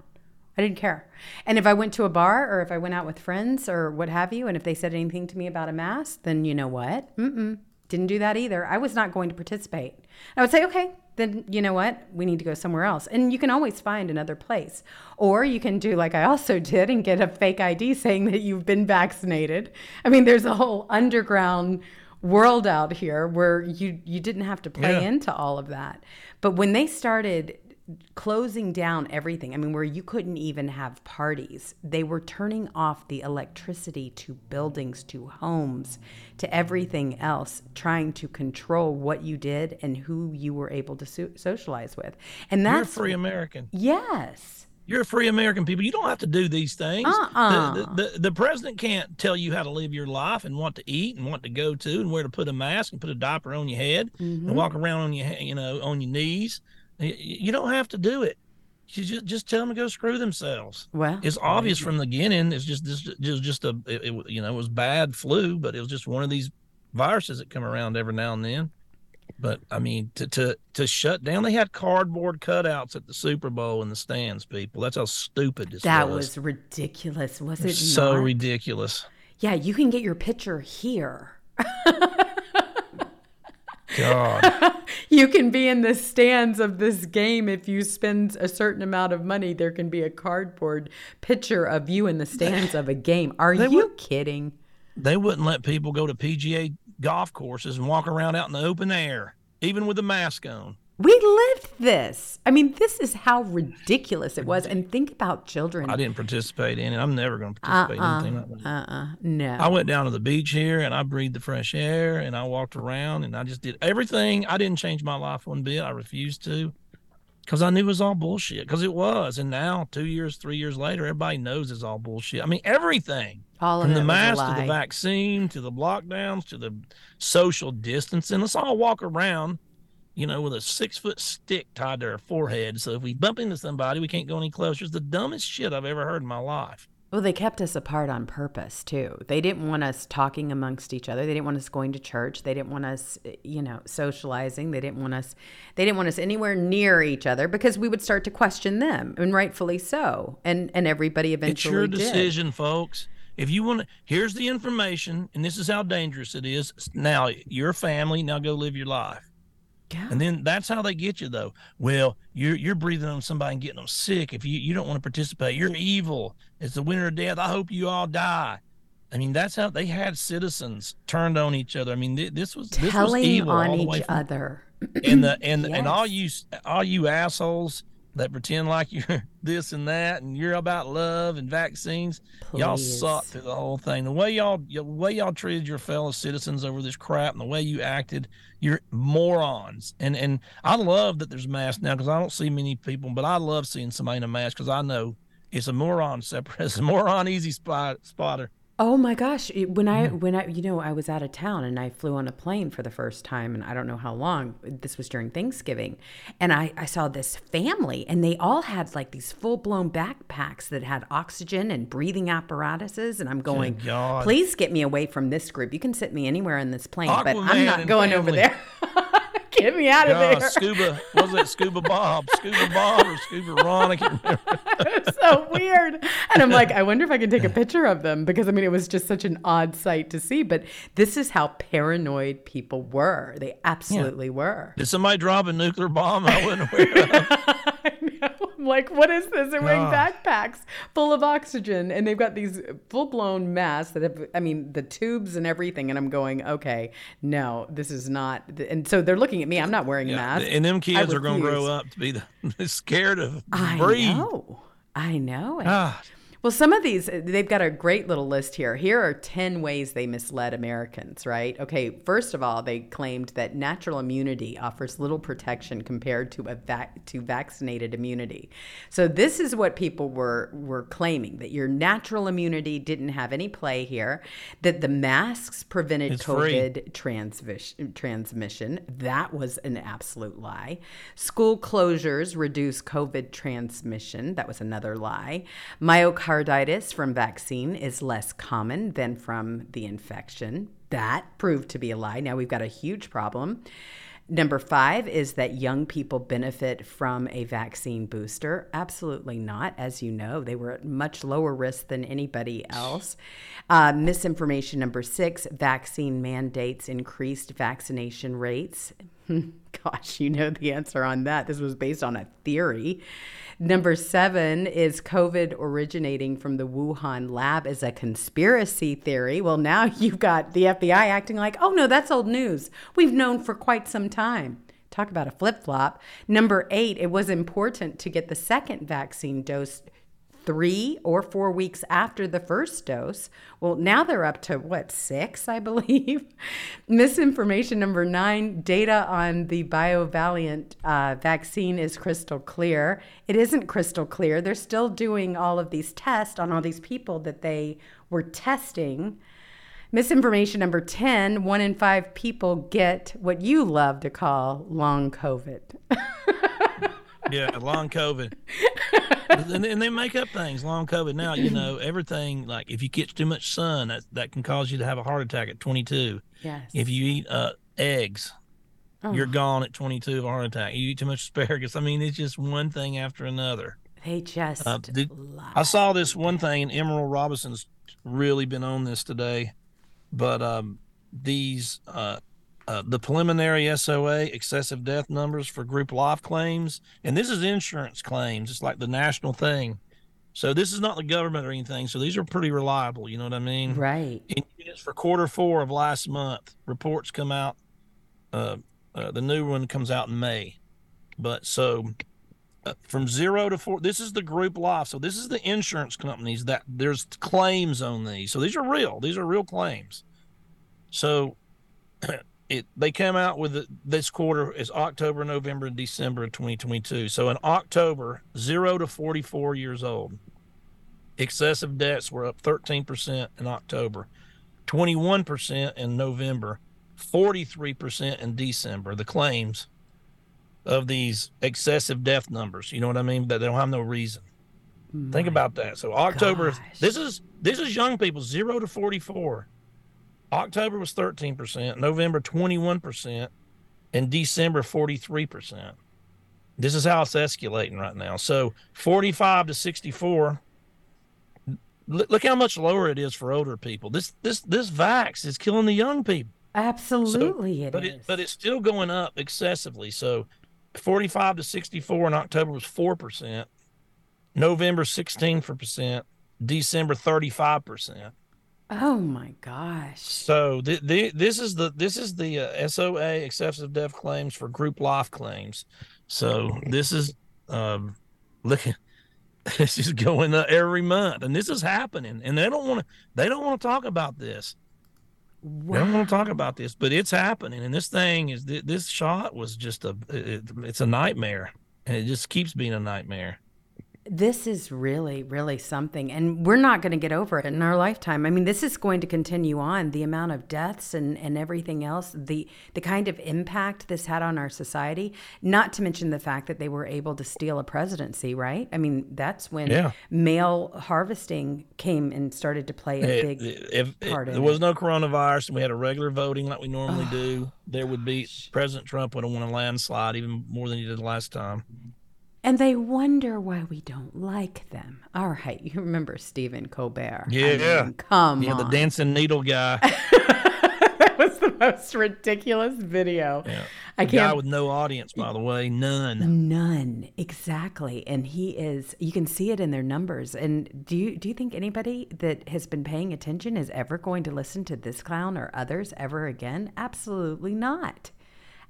I didn't care. And if I went to a bar or if I went out with friends or what have you, and if they said anything to me about a mask, then you know what? Mm-mm. Didn't do that either. I was not going to participate. I would say, okay, then you know what? We need to go somewhere else. And you can always find another place. Or you can do like I also did and get a fake ID saying that you've been vaccinated. I mean, there's a whole underground world out here where you you didn't have to play Yeah. into all of that. But when they started closing down everything, I mean, where you couldn't even have parties, they were turning off the electricity to buildings, to homes, to everything else, trying to control what you did and who you were able to so- socialize with. And that's You're a free American. Yes. You're a free American people. You don't have to do these things. Uh-uh. The, the, the, the president can't tell you how to live your life and what to eat and what to go to and where to put a mask and put a diaper on your head Mhm. and walk around on your you know on your knees. You don't have to do it. You just just tell them to go screw themselves. Well, it's obvious from the beginning. It's just this just just a it, it, you know it was bad flu, but it was just one of these viruses that come around every now and then. But I mean, to to to shut down, they had cardboard cutouts at the Super Bowl in the stands. People, that's how stupid this that was. was ridiculous, was it? so not? ridiculous. Yeah, you can get your picture here. (laughs) God, (laughs) you can be in the stands of this game if you spend a certain amount of money. There can be a cardboard picture of you in the stands of a game. Are They you kidding? they wouldn't let people go to PGA golf courses and walk around out in the open air, even with a mask on. We lived this. I mean, this is how ridiculous it was. And think about children. I didn't participate in it. I'm never going to participate Uh-uh. in anything like that. Uh-uh. No. I went down to the beach here and I breathed the fresh air and I walked around and I just did everything. I didn't change my life one bit. I refused to because I knew it was all bullshit because it was. And now, two years, three years later, everybody knows it's all bullshit. I mean, everything All of from the mask to the vaccine to the lockdowns to the social distancing. Let's all walk around, you know, with a six foot stick tied to our forehead. So if we bump into somebody, we can't go any closer. It's the dumbest shit I've ever heard in my life. Well, they kept us apart on purpose too. They didn't want us talking amongst each other. They didn't want us going to church. They didn't want us, you know, socializing. They didn't want us. They didn't want us anywhere near each other because we would start to question them, and rightfully so. And and everybody eventually It's your did. decision, folks. If you want to, here's the information, and this is how dangerous it is. Now, your family, now go live your life. Yeah. And then that's how they get you, though. Well, you're you're breathing on somebody and getting them sick. If you, you don't want to participate, you're evil. It's the winter of death. I hope you all die. I mean, that's how they had citizens turned on each other. I mean, thi- this was this was Telling evil on each from- other. and the and and all you all you assholes that pretend like you're (laughs) this and that and you're about love and vaccines y'all Please. suck through the whole thing the way y'all the way y'all treated your fellow citizens over this crap and the way you acted you're morons. And and i love that there's masks now because i don't see many people but i love seeing somebody in a mask because i know it's a moron separate (laughs) it's a moron easy spot spotter Oh my gosh! When I Mm-hmm. when I you know I was out of town and I flew on a plane for the first time and I don't know how long. This was during Thanksgiving, and I I saw this family and they all had like these full blown backpacks that had oxygen and breathing apparatuses and I'm going, please get me away from this group. You can sit me anywhere in this plane, but I'm not going over there. Get me out of God, there. Scuba, was that Scuba Bob? Scuba Bob or Scuba Ron? I can't remember. It's (laughs) so weird. And I'm like, I wonder if I can take a picture of them because I mean, it was just such an odd sight to see. But this is how paranoid people were. They absolutely were. Did somebody drop a nuclear bomb? I wasn't aware of. (laughs) Like, what is this? They're wearing God. backpacks full of oxygen and they've got these full blown masks that have, I mean, the tubes and everything. And I'm going, okay, no, this is not. And so they're looking at me. I'm not wearing a mask. And them kids are going to grow up to be the, (laughs) scared of I breathe. know. I know. it. Ah. Well, some of these, they've got a great little list here. Here are 10 ways they misled Americans, right? Okay, first of all, they claimed that natural immunity offers little protection compared to a vac- to vaccinated immunity. So this is what people were were claiming that your natural immunity didn't have any play here, that the masks prevented It's. COVID transmission, transmission. That was an absolute lie. School closures reduce COVID transmission. That was another lie. Myocarditis from vaccine is less common than from the infection. That proved to be a lie. Now we've got a huge problem. Number five is that young people benefit from a vaccine booster. Absolutely not. As you know, they were at much lower risk than anybody else. Uh, misinformation number six vaccine mandates increased vaccination rates. (laughs) Gosh, you know the answer on that. This was based on a theory. Number seven is COVID originating from the Wuhan lab is a conspiracy theory. Well, now (laughs) you've got the FBI acting like, oh no, that's old news. We've known for quite some time. Talk about a flip flop. Number eight, it was important to get the second vaccine dose three or four weeks after the first dose. Well, now they're up to what, six, I believe? (laughs) Misinformation number nine data on the bivalent uh, vaccine is crystal clear. It isn't crystal clear. They're still doing all of these tests on all these people that they were testing. Misinformation number 10 one in five people get what you love to call long COVID. (laughs) Yeah, long COVID. and, and they make up things. Long COVID. Now you know everything. Like if you catch too much sun, that that can cause you to have a heart attack at 22. Yes. If you eat uh, eggs, you're Oh. gone at 22 of a heart attack. You eat too much asparagus. I mean, it's just one thing after another. They just Uh, did- I saw this one thing, and Emerald Robinson's really been on this today. But um, these, uh, uh, the preliminary SOA excessive death numbers for group life claims, and this is insurance claims. It's like the national thing. So this is not the government or anything. So these are pretty reliable. You know what I mean? Right. And it's for quarter four of last month. Reports come out. Uh, uh, the new one comes out in May. But so uh, from zero to four, this is the group life. So this is the insurance companies that there's claims on these. So these are real. These are real claims. So (clears throat) it they come out with it, this quarter is October, November, and December of 2022. So in October, zero to 44 years old, excessive deaths were up 13% in October, 21% in November, 43% in December. The claims of these excessive death numbers. You know what I mean? That they don't have no reason. Think about that. So October, this is this is young people, zero to 44. October was 13%, November 21%, and December 43%. This is how it's escalating right now. So 45 to 64. Look, how much lower it is for older people. This this this vax is killing the young people. Absolutely, it but is. it but it's still going up excessively. So 45 to 64 in October was 4%, November 16 percent, December 35%. Oh my gosh. So th- th- this is the this is the uh, SOA excessive death claims for group life claims. So this is um looking (laughs) this is going up every month and this is happening and they don't want to they don't want to talk about this. They don't want to talk about this, but it's happening and this thing is th- this shot was just a it, it's a nightmare and it just keeps being a nightmare. This is really, really something. And we're not going to get over it in our lifetime. I mean, this is going to continue on. The amount of deaths and, and everything else, the, the kind of impact this had on our society, not to mention the fact that they were able to steal a presidency, right? I mean, that's when Yeah. mail harvesting came and started to play a If, big if, if part there in was it. no coronavirus and we had a regular voting like we normally do, there would be President Trump would have won a landslide even more than he did last time. And they wonder why we don't like them. All right, (laughs) you remember Stephen Colbert? I Yeah, mean, come yeah, on. the dancing needle guy. (laughs) that was the most ridiculous video. I The guy can't. with no audience, by the way, none. None exactly, and he is. You can see it in their numbers. And do you do you think anybody that has been paying attention is ever going to listen to this clown or others ever again? Absolutely not.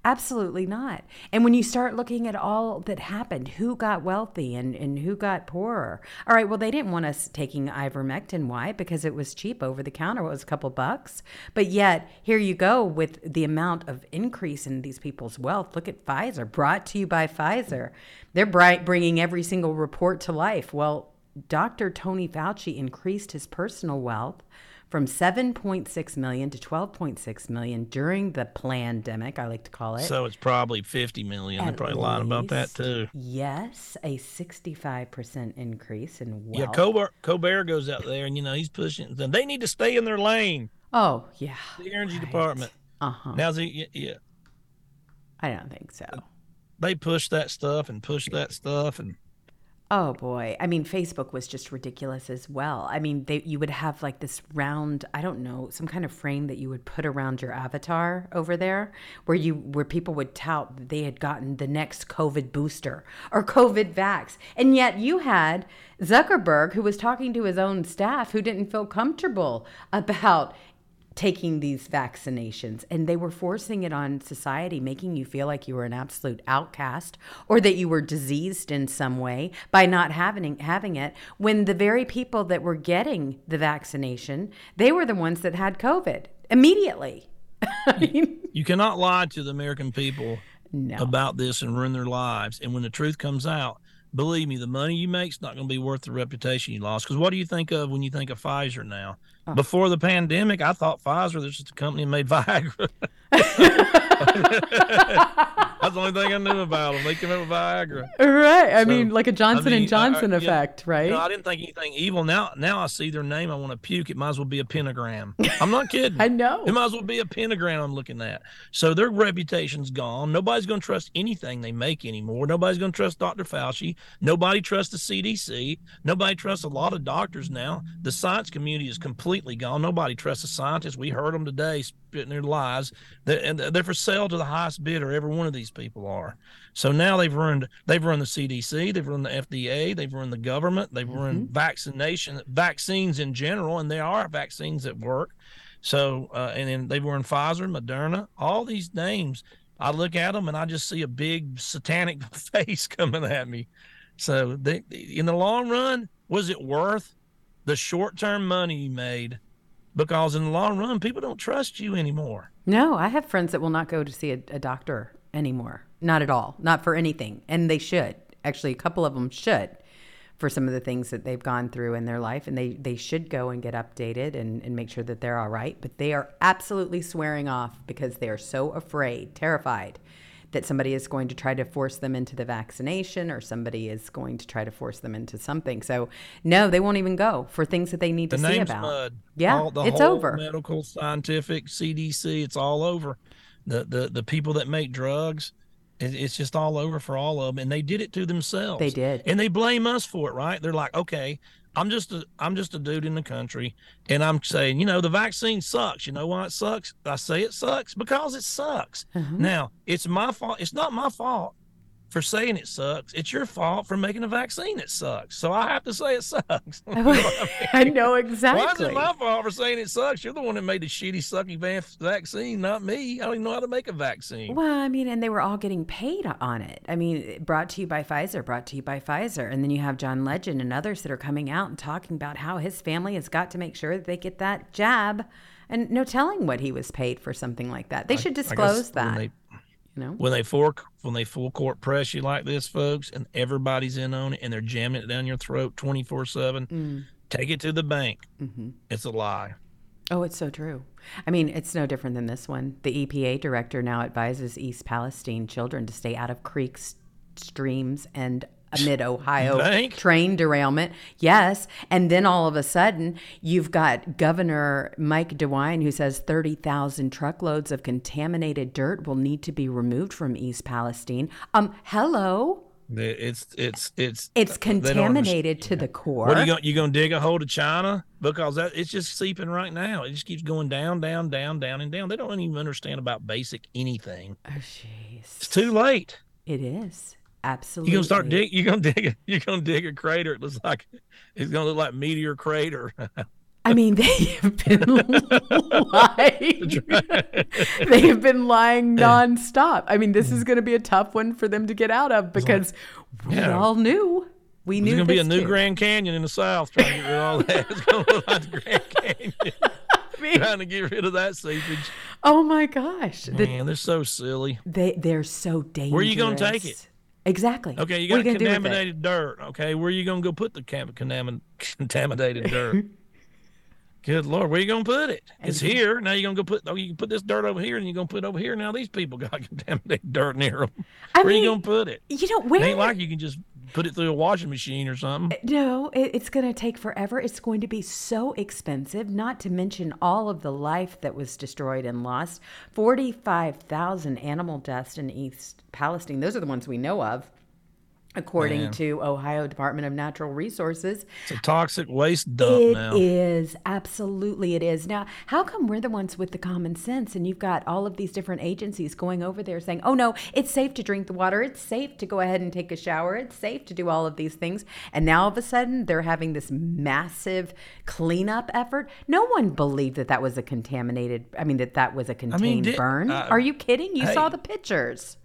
Absolutely not. And when you start looking at all that happened, who got wealthy and, and who got poorer? All right, well, they didn't want us taking ivermectin. Why? Because it was cheap over the counter. It was a couple bucks. But yet, here you go with the amount of increase in these people's wealth. Look at Pfizer, brought to you by Pfizer. They're bringing every single report to life. Well, Dr. Tony Fauci increased his personal wealth from 7.6 million to 12.6 million during the pandemic, I like to call it. So it's probably 50 million. They're probably lying about that too. Yes, a 65% increase in wealth. Yeah, Colbert, Colbert goes out there and you know he's pushing. them. They need to stay in their lane. Oh, yeah. The energy department. Uh-huh. Now, the, yeah, I don't think so. they push that stuff and push that stuff and Oh boy. I mean, Facebook was just ridiculous as well. I mean, they, you would have like this round, I don't know, some kind of frame that you would put around your avatar over there where you where people would tout that they had gotten the next COVID booster or COVID vax. And yet you had Zuckerberg who was talking to his own staff who didn't feel comfortable about taking these vaccinations and they were forcing it on society making you feel like you were an absolute outcast or that you were diseased in some way by not having having it when the very people that were getting the vaccination they were the ones that had covid immediately (laughs) you cannot lie to the American people about this and ruin their lives. And when the truth comes out, believe me, the money you make is not going to be worth the reputation you lost. Because what do you think of when you think of Pfizer now? Oh. Before the pandemic, I thought Pfizer was just a company that made (laughs) Viagra. That's the only thing I knew about them. They came up with Viagra. right i So, mean like a johnson I mean, and johnson I- I- yeah. effect right No, I didn't think anything evil. Now, now I see their name. I want to puke. It might as well be a pentagram. I'm not kidding. (laughs) I know. It might as well be a pentagram I'm looking at. So their reputation's gone. Nobody's going to trust anything they make anymore. Nobody's going to trust Dr. Fauci. Nobody trusts the CDC. Nobody trusts a lot of doctors now. The science community is completely gone. Nobody trusts the scientists. We heard them today spitting their lies. They're, and they're for sale to the highest bidder. Every one of these people are. So now they've ruined. They've ruined the CDC. They've ruined the FDA. They've ruined the government. They've ruined vaccination, vaccines in general, and there are vaccines that work. So uh, and then they've ruined Pfizer, Moderna, all these names. I look at them and I just see a big satanic (laughs) face coming at me. So they, in the long run, was it worth the short-term money you made? Because in the long run, people don't trust you anymore. No, I have friends that will not go to see a, a doctor anymore. Not at all. Not for anything. And they should. Actually, a couple of them should for some of the things that they've gone through in their life. And they, they should go and get updated and, and make sure that they're all right. But they are absolutely swearing off because they are so afraid, terrified that somebody is going to try to force them into the vaccination or somebody is going to try to force them into something. So, no, they won't even go for things that they need The to see about. mud. Yeah, All- the it's whole over. Medical, scientific, CDC, it's all over. The the the people that make drugs, it, it's just all over for all of them, and they did it to themselves. They did. and they blame us for it, right? They're like, okay. I'm just a I'm just a dude in the country, and I'm saying, you know, the vaccine sucks. You know why it sucks? I say it sucks because it sucks. Mhm. Now it's my fault. It's not my fault for saying it sucks. It's your fault for making a vaccine that sucks. So I have to say it sucks. (laughs) You know (laughs) I mean? I know exactly. Why is it my fault for saying it sucks? You're the one that made the shitty, sucky va- vaccine, not me. I don't even know how to make a vaccine. Well, I mean, and they were all getting paid on it. I mean, brought to you by Pfizer, brought to you by Pfizer. And then you have John Legend and others that are coming out and talking about how his family has got to make sure that they get that jab. And no telling what he was paid for something like that. They I- should disclose that. You know, when they full when they full court press you like this, folks, and everybody's in on it, and they're jamming it down your throat twenty four seven. Mm. Take it to the bank. Mm-hmm. It's a lie. Oh, it's so true. I mean, it's no different than this one. The EPA director now advises East Palestine children to stay out of creeks, streams, and a mid Ohio train derailment. Yes. And then all of a sudden, you've got Governor Mike DeWine who says 30,000 truckloads of contaminated dirt will need to be removed from East Palestine. Um, hello. It's it's it's It's they don't understand. contaminated to the core. What are you going? You going to dig a hole to China because that it's just seeping right now. It just keeps going down, down, down, down, and down. They don't even understand about basic anything. Oh, jeez. It's too late. It is. Absolutely. You're gonna start dig. You're gonna (laughs) dig. A, you're gonna dig a crater. It looks like it's gonna look like meteor crater. I mean, they have been (laughs) lying. they have been lying nonstop. I mean, this is mm. going to be a tough one for them to get out of because we Yeah. all knew. We There's knew gonna be a new too. Grand Canyon in the south. Trying to get rid of all that. It's gonna look like the Grand (laughs) Canyon. trying to get rid of that seepage. Oh my gosh. The- Man, they're so silly. they they're so dangerous. Where are you gonna take it? Exactly. Okay, you got contaminated dirt. Okay, where are you gonna go put the cam- contamin- contaminated dirt? (laughs) Good lord, where you gonna put it? It's here. Now you're gonna go put. Oh, you can put this dirt over here, and you're gonna put it over here. Now these people got (laughs) contaminated dirt near them. I where mean, you gonna put it? You know It where? ain't like you can just put it through a washing machine or something. Eh, no, it, it's going to take forever. It's going to be so expensive, not to mention all of the life that was destroyed and lost. 45,000 animal deaths in East Palestine. Those are the ones we know of, according Man. to Ohio Department of Natural Resources. It's a toxic waste dump It now. is absolutely it is. Now, how come we're the ones with the common sense and you've got all of these different agencies going over there saying, "Oh no, it's safe to drink the water. It's safe to go ahead and take a shower. It's safe to do all of these things." And now all of a sudden, they're having this massive cleanup effort. No one believed that that was a contaminated, I mean that that was a contained did- burn. uh, Are you kidding? You hey. saw the pictures.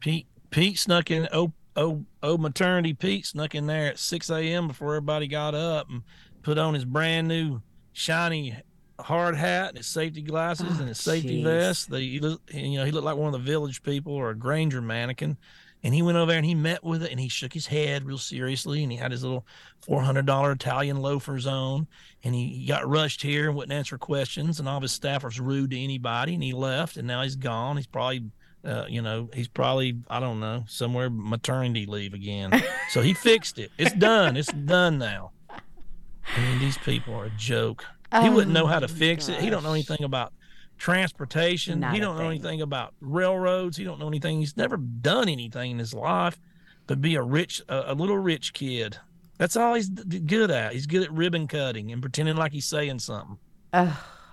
Pete Pete snuck in. Oh oh oh, maternity Pete snuck in there at 6 a.m. before everybody got up and put on his brand new shiny hard hat and his safety glasses and his ah, safety jeez. vest. The, he you know, he looked like one of the village people or a Grainger mannequin. And he went over there and he met with it and he shook his head real seriously and he had his little $400 Italian loafers on and he, got rushed here and wouldn't answer questions and all of his staff was rude to anybody and he left and now he's gone. He's probably uh, you know, he's probably I don't know somewhere maternity leave again. (laughs) so he fixed it. It's done. It's done now. I mean, these people are a joke. he wouldn't know how to fix it. He don't know anything about transportation. Not he don't know thing. anything about railroads. He don't know anything. He's never done anything in his life, but be a rich, a, a little rich kid. That's all he's good at. He's good at ribbon cutting and pretending like he's saying something. Ugh,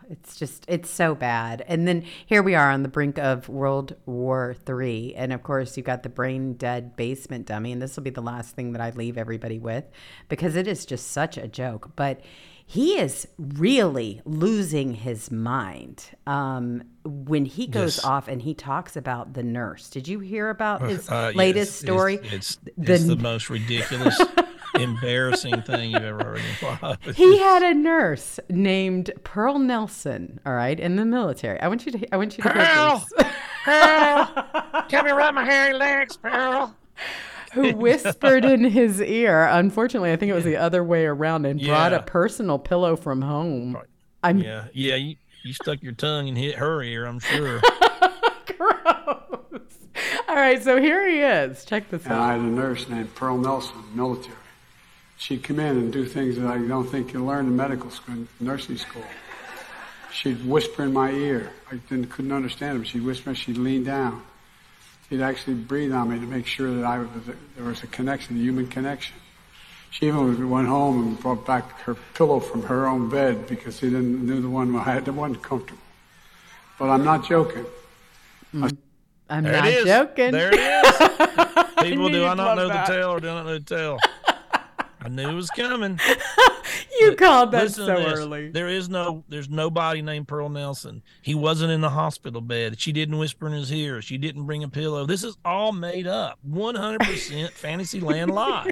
it's just it's so bad. And then here we are on the brink of World War Three, and of course you've got the brain dead basement dummy, and this will be the last thing that I leave everybody with because it is just such a joke. But he is really losing his mind um, when he goes Yes. off and he talks about the nurse. Did you hear about his Uh, latest it's- it's- story? It's, The- it's the most ridiculous, (laughs) embarrassing thing you've ever heard in your life. (laughs) he had a nurse named Pearl Nelson. All right, in the military. I want you to. I want you to hear Pearl! this. Pearl, come here, rub my hairy legs, Pearl. who (laughs) whispered in his ear. Unfortunately, I think it was the other way around and brought a personal pillow from home. I'm Yeah, yeah. You, you stuck your tongue and hit her ear. I'm sure. (laughs) all right. So here he is. Check this out. And I had a nurse named Pearl Nelson, military. She'd come in and do things that I don't think you learn in medical school, in nursing school. She'd whisper in my ear. I didn't, couldn't understand her. She'd whisper. She'd lean down. She'd actually breathe on me to make sure that I was there was a connection, a human connection. She even went home and brought back her pillow from her own bed because she didn't knew the one I had the one comfortable. But I'm not joking. Hmm. I'm There not joking. There it is. (laughs) People, do I you'd not love know that. the tale or do not know the tale? I knew it was coming. (laughs) You called that so early. There is no, there's nobody named Pearl Nelson. He wasn't in the hospital bed. She didn't whisper in his ear. She didn't bring a pillow. This is all made up. 100% (laughs) Fantasyland lie.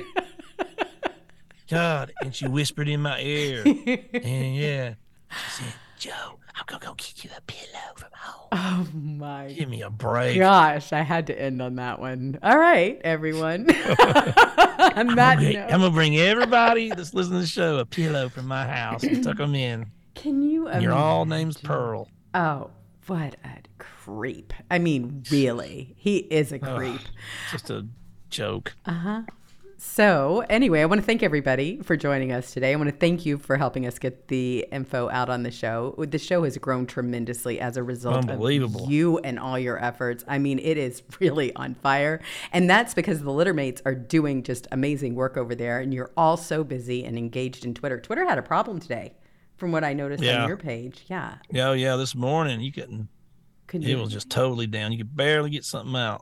God, and she whispered in my ear. (laughs) And yeah, she said, Joe, I'm gonna go get you a pillow from home. Oh my Give me a break. gosh, I had to end on that one. All right, everyone. (laughs) on I'm gonna, I'm gonna bring everybody that's listening to the show a pillow from my house and tuck them in. can you? And your all name's Pearl. Oh, what a creep! I mean, really, he is a creep. just a joke. Uh huh. So, anyway, I want to thank everybody for joining us today. I want to thank you for helping us get the info out on the show. The show has grown tremendously as a result Unbelievable. of you and all your efforts. I mean, it is (laughs) really on fire. And that's because the littermates are doing just amazing work over there. And you're all so busy and engaged in Twitter. Twitter had a problem today, from what I noticed Yeah. on your page. Yeah. Yeah, oh, yeah. This morning you couldn't. Could it you- was just totally down. You could barely get something out.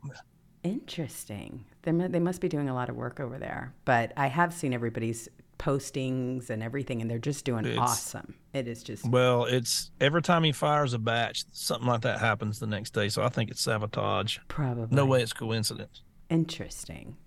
Interesting. They, they must be doing a lot of work over there. But I have seen everybody's postings and everything, and they're just doing It's- awesome. It is just Well, it's every time he fires a batch, something like that happens the next day. So I think it's sabotage. Probably. No way it's coincidence. Interesting.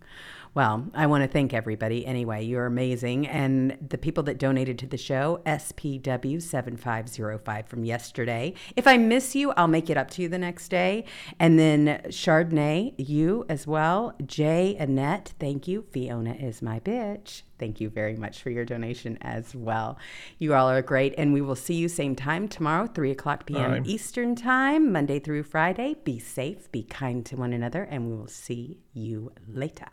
Well, I want to thank everybody anyway. You're amazing. And the people that donated to the show, SPW7505 from yesterday. If I miss you, I'll make it up to you the next day. And then Chardonnay, you as well. Jay, Annette, thank you. Fiona is my bitch. Thank you very much for your donation as well. You all are great. And we will see you same time tomorrow, 3 o'clock p.m. Right. Eastern Time, Monday through Friday. Be safe, be kind to one another, and we will see you later.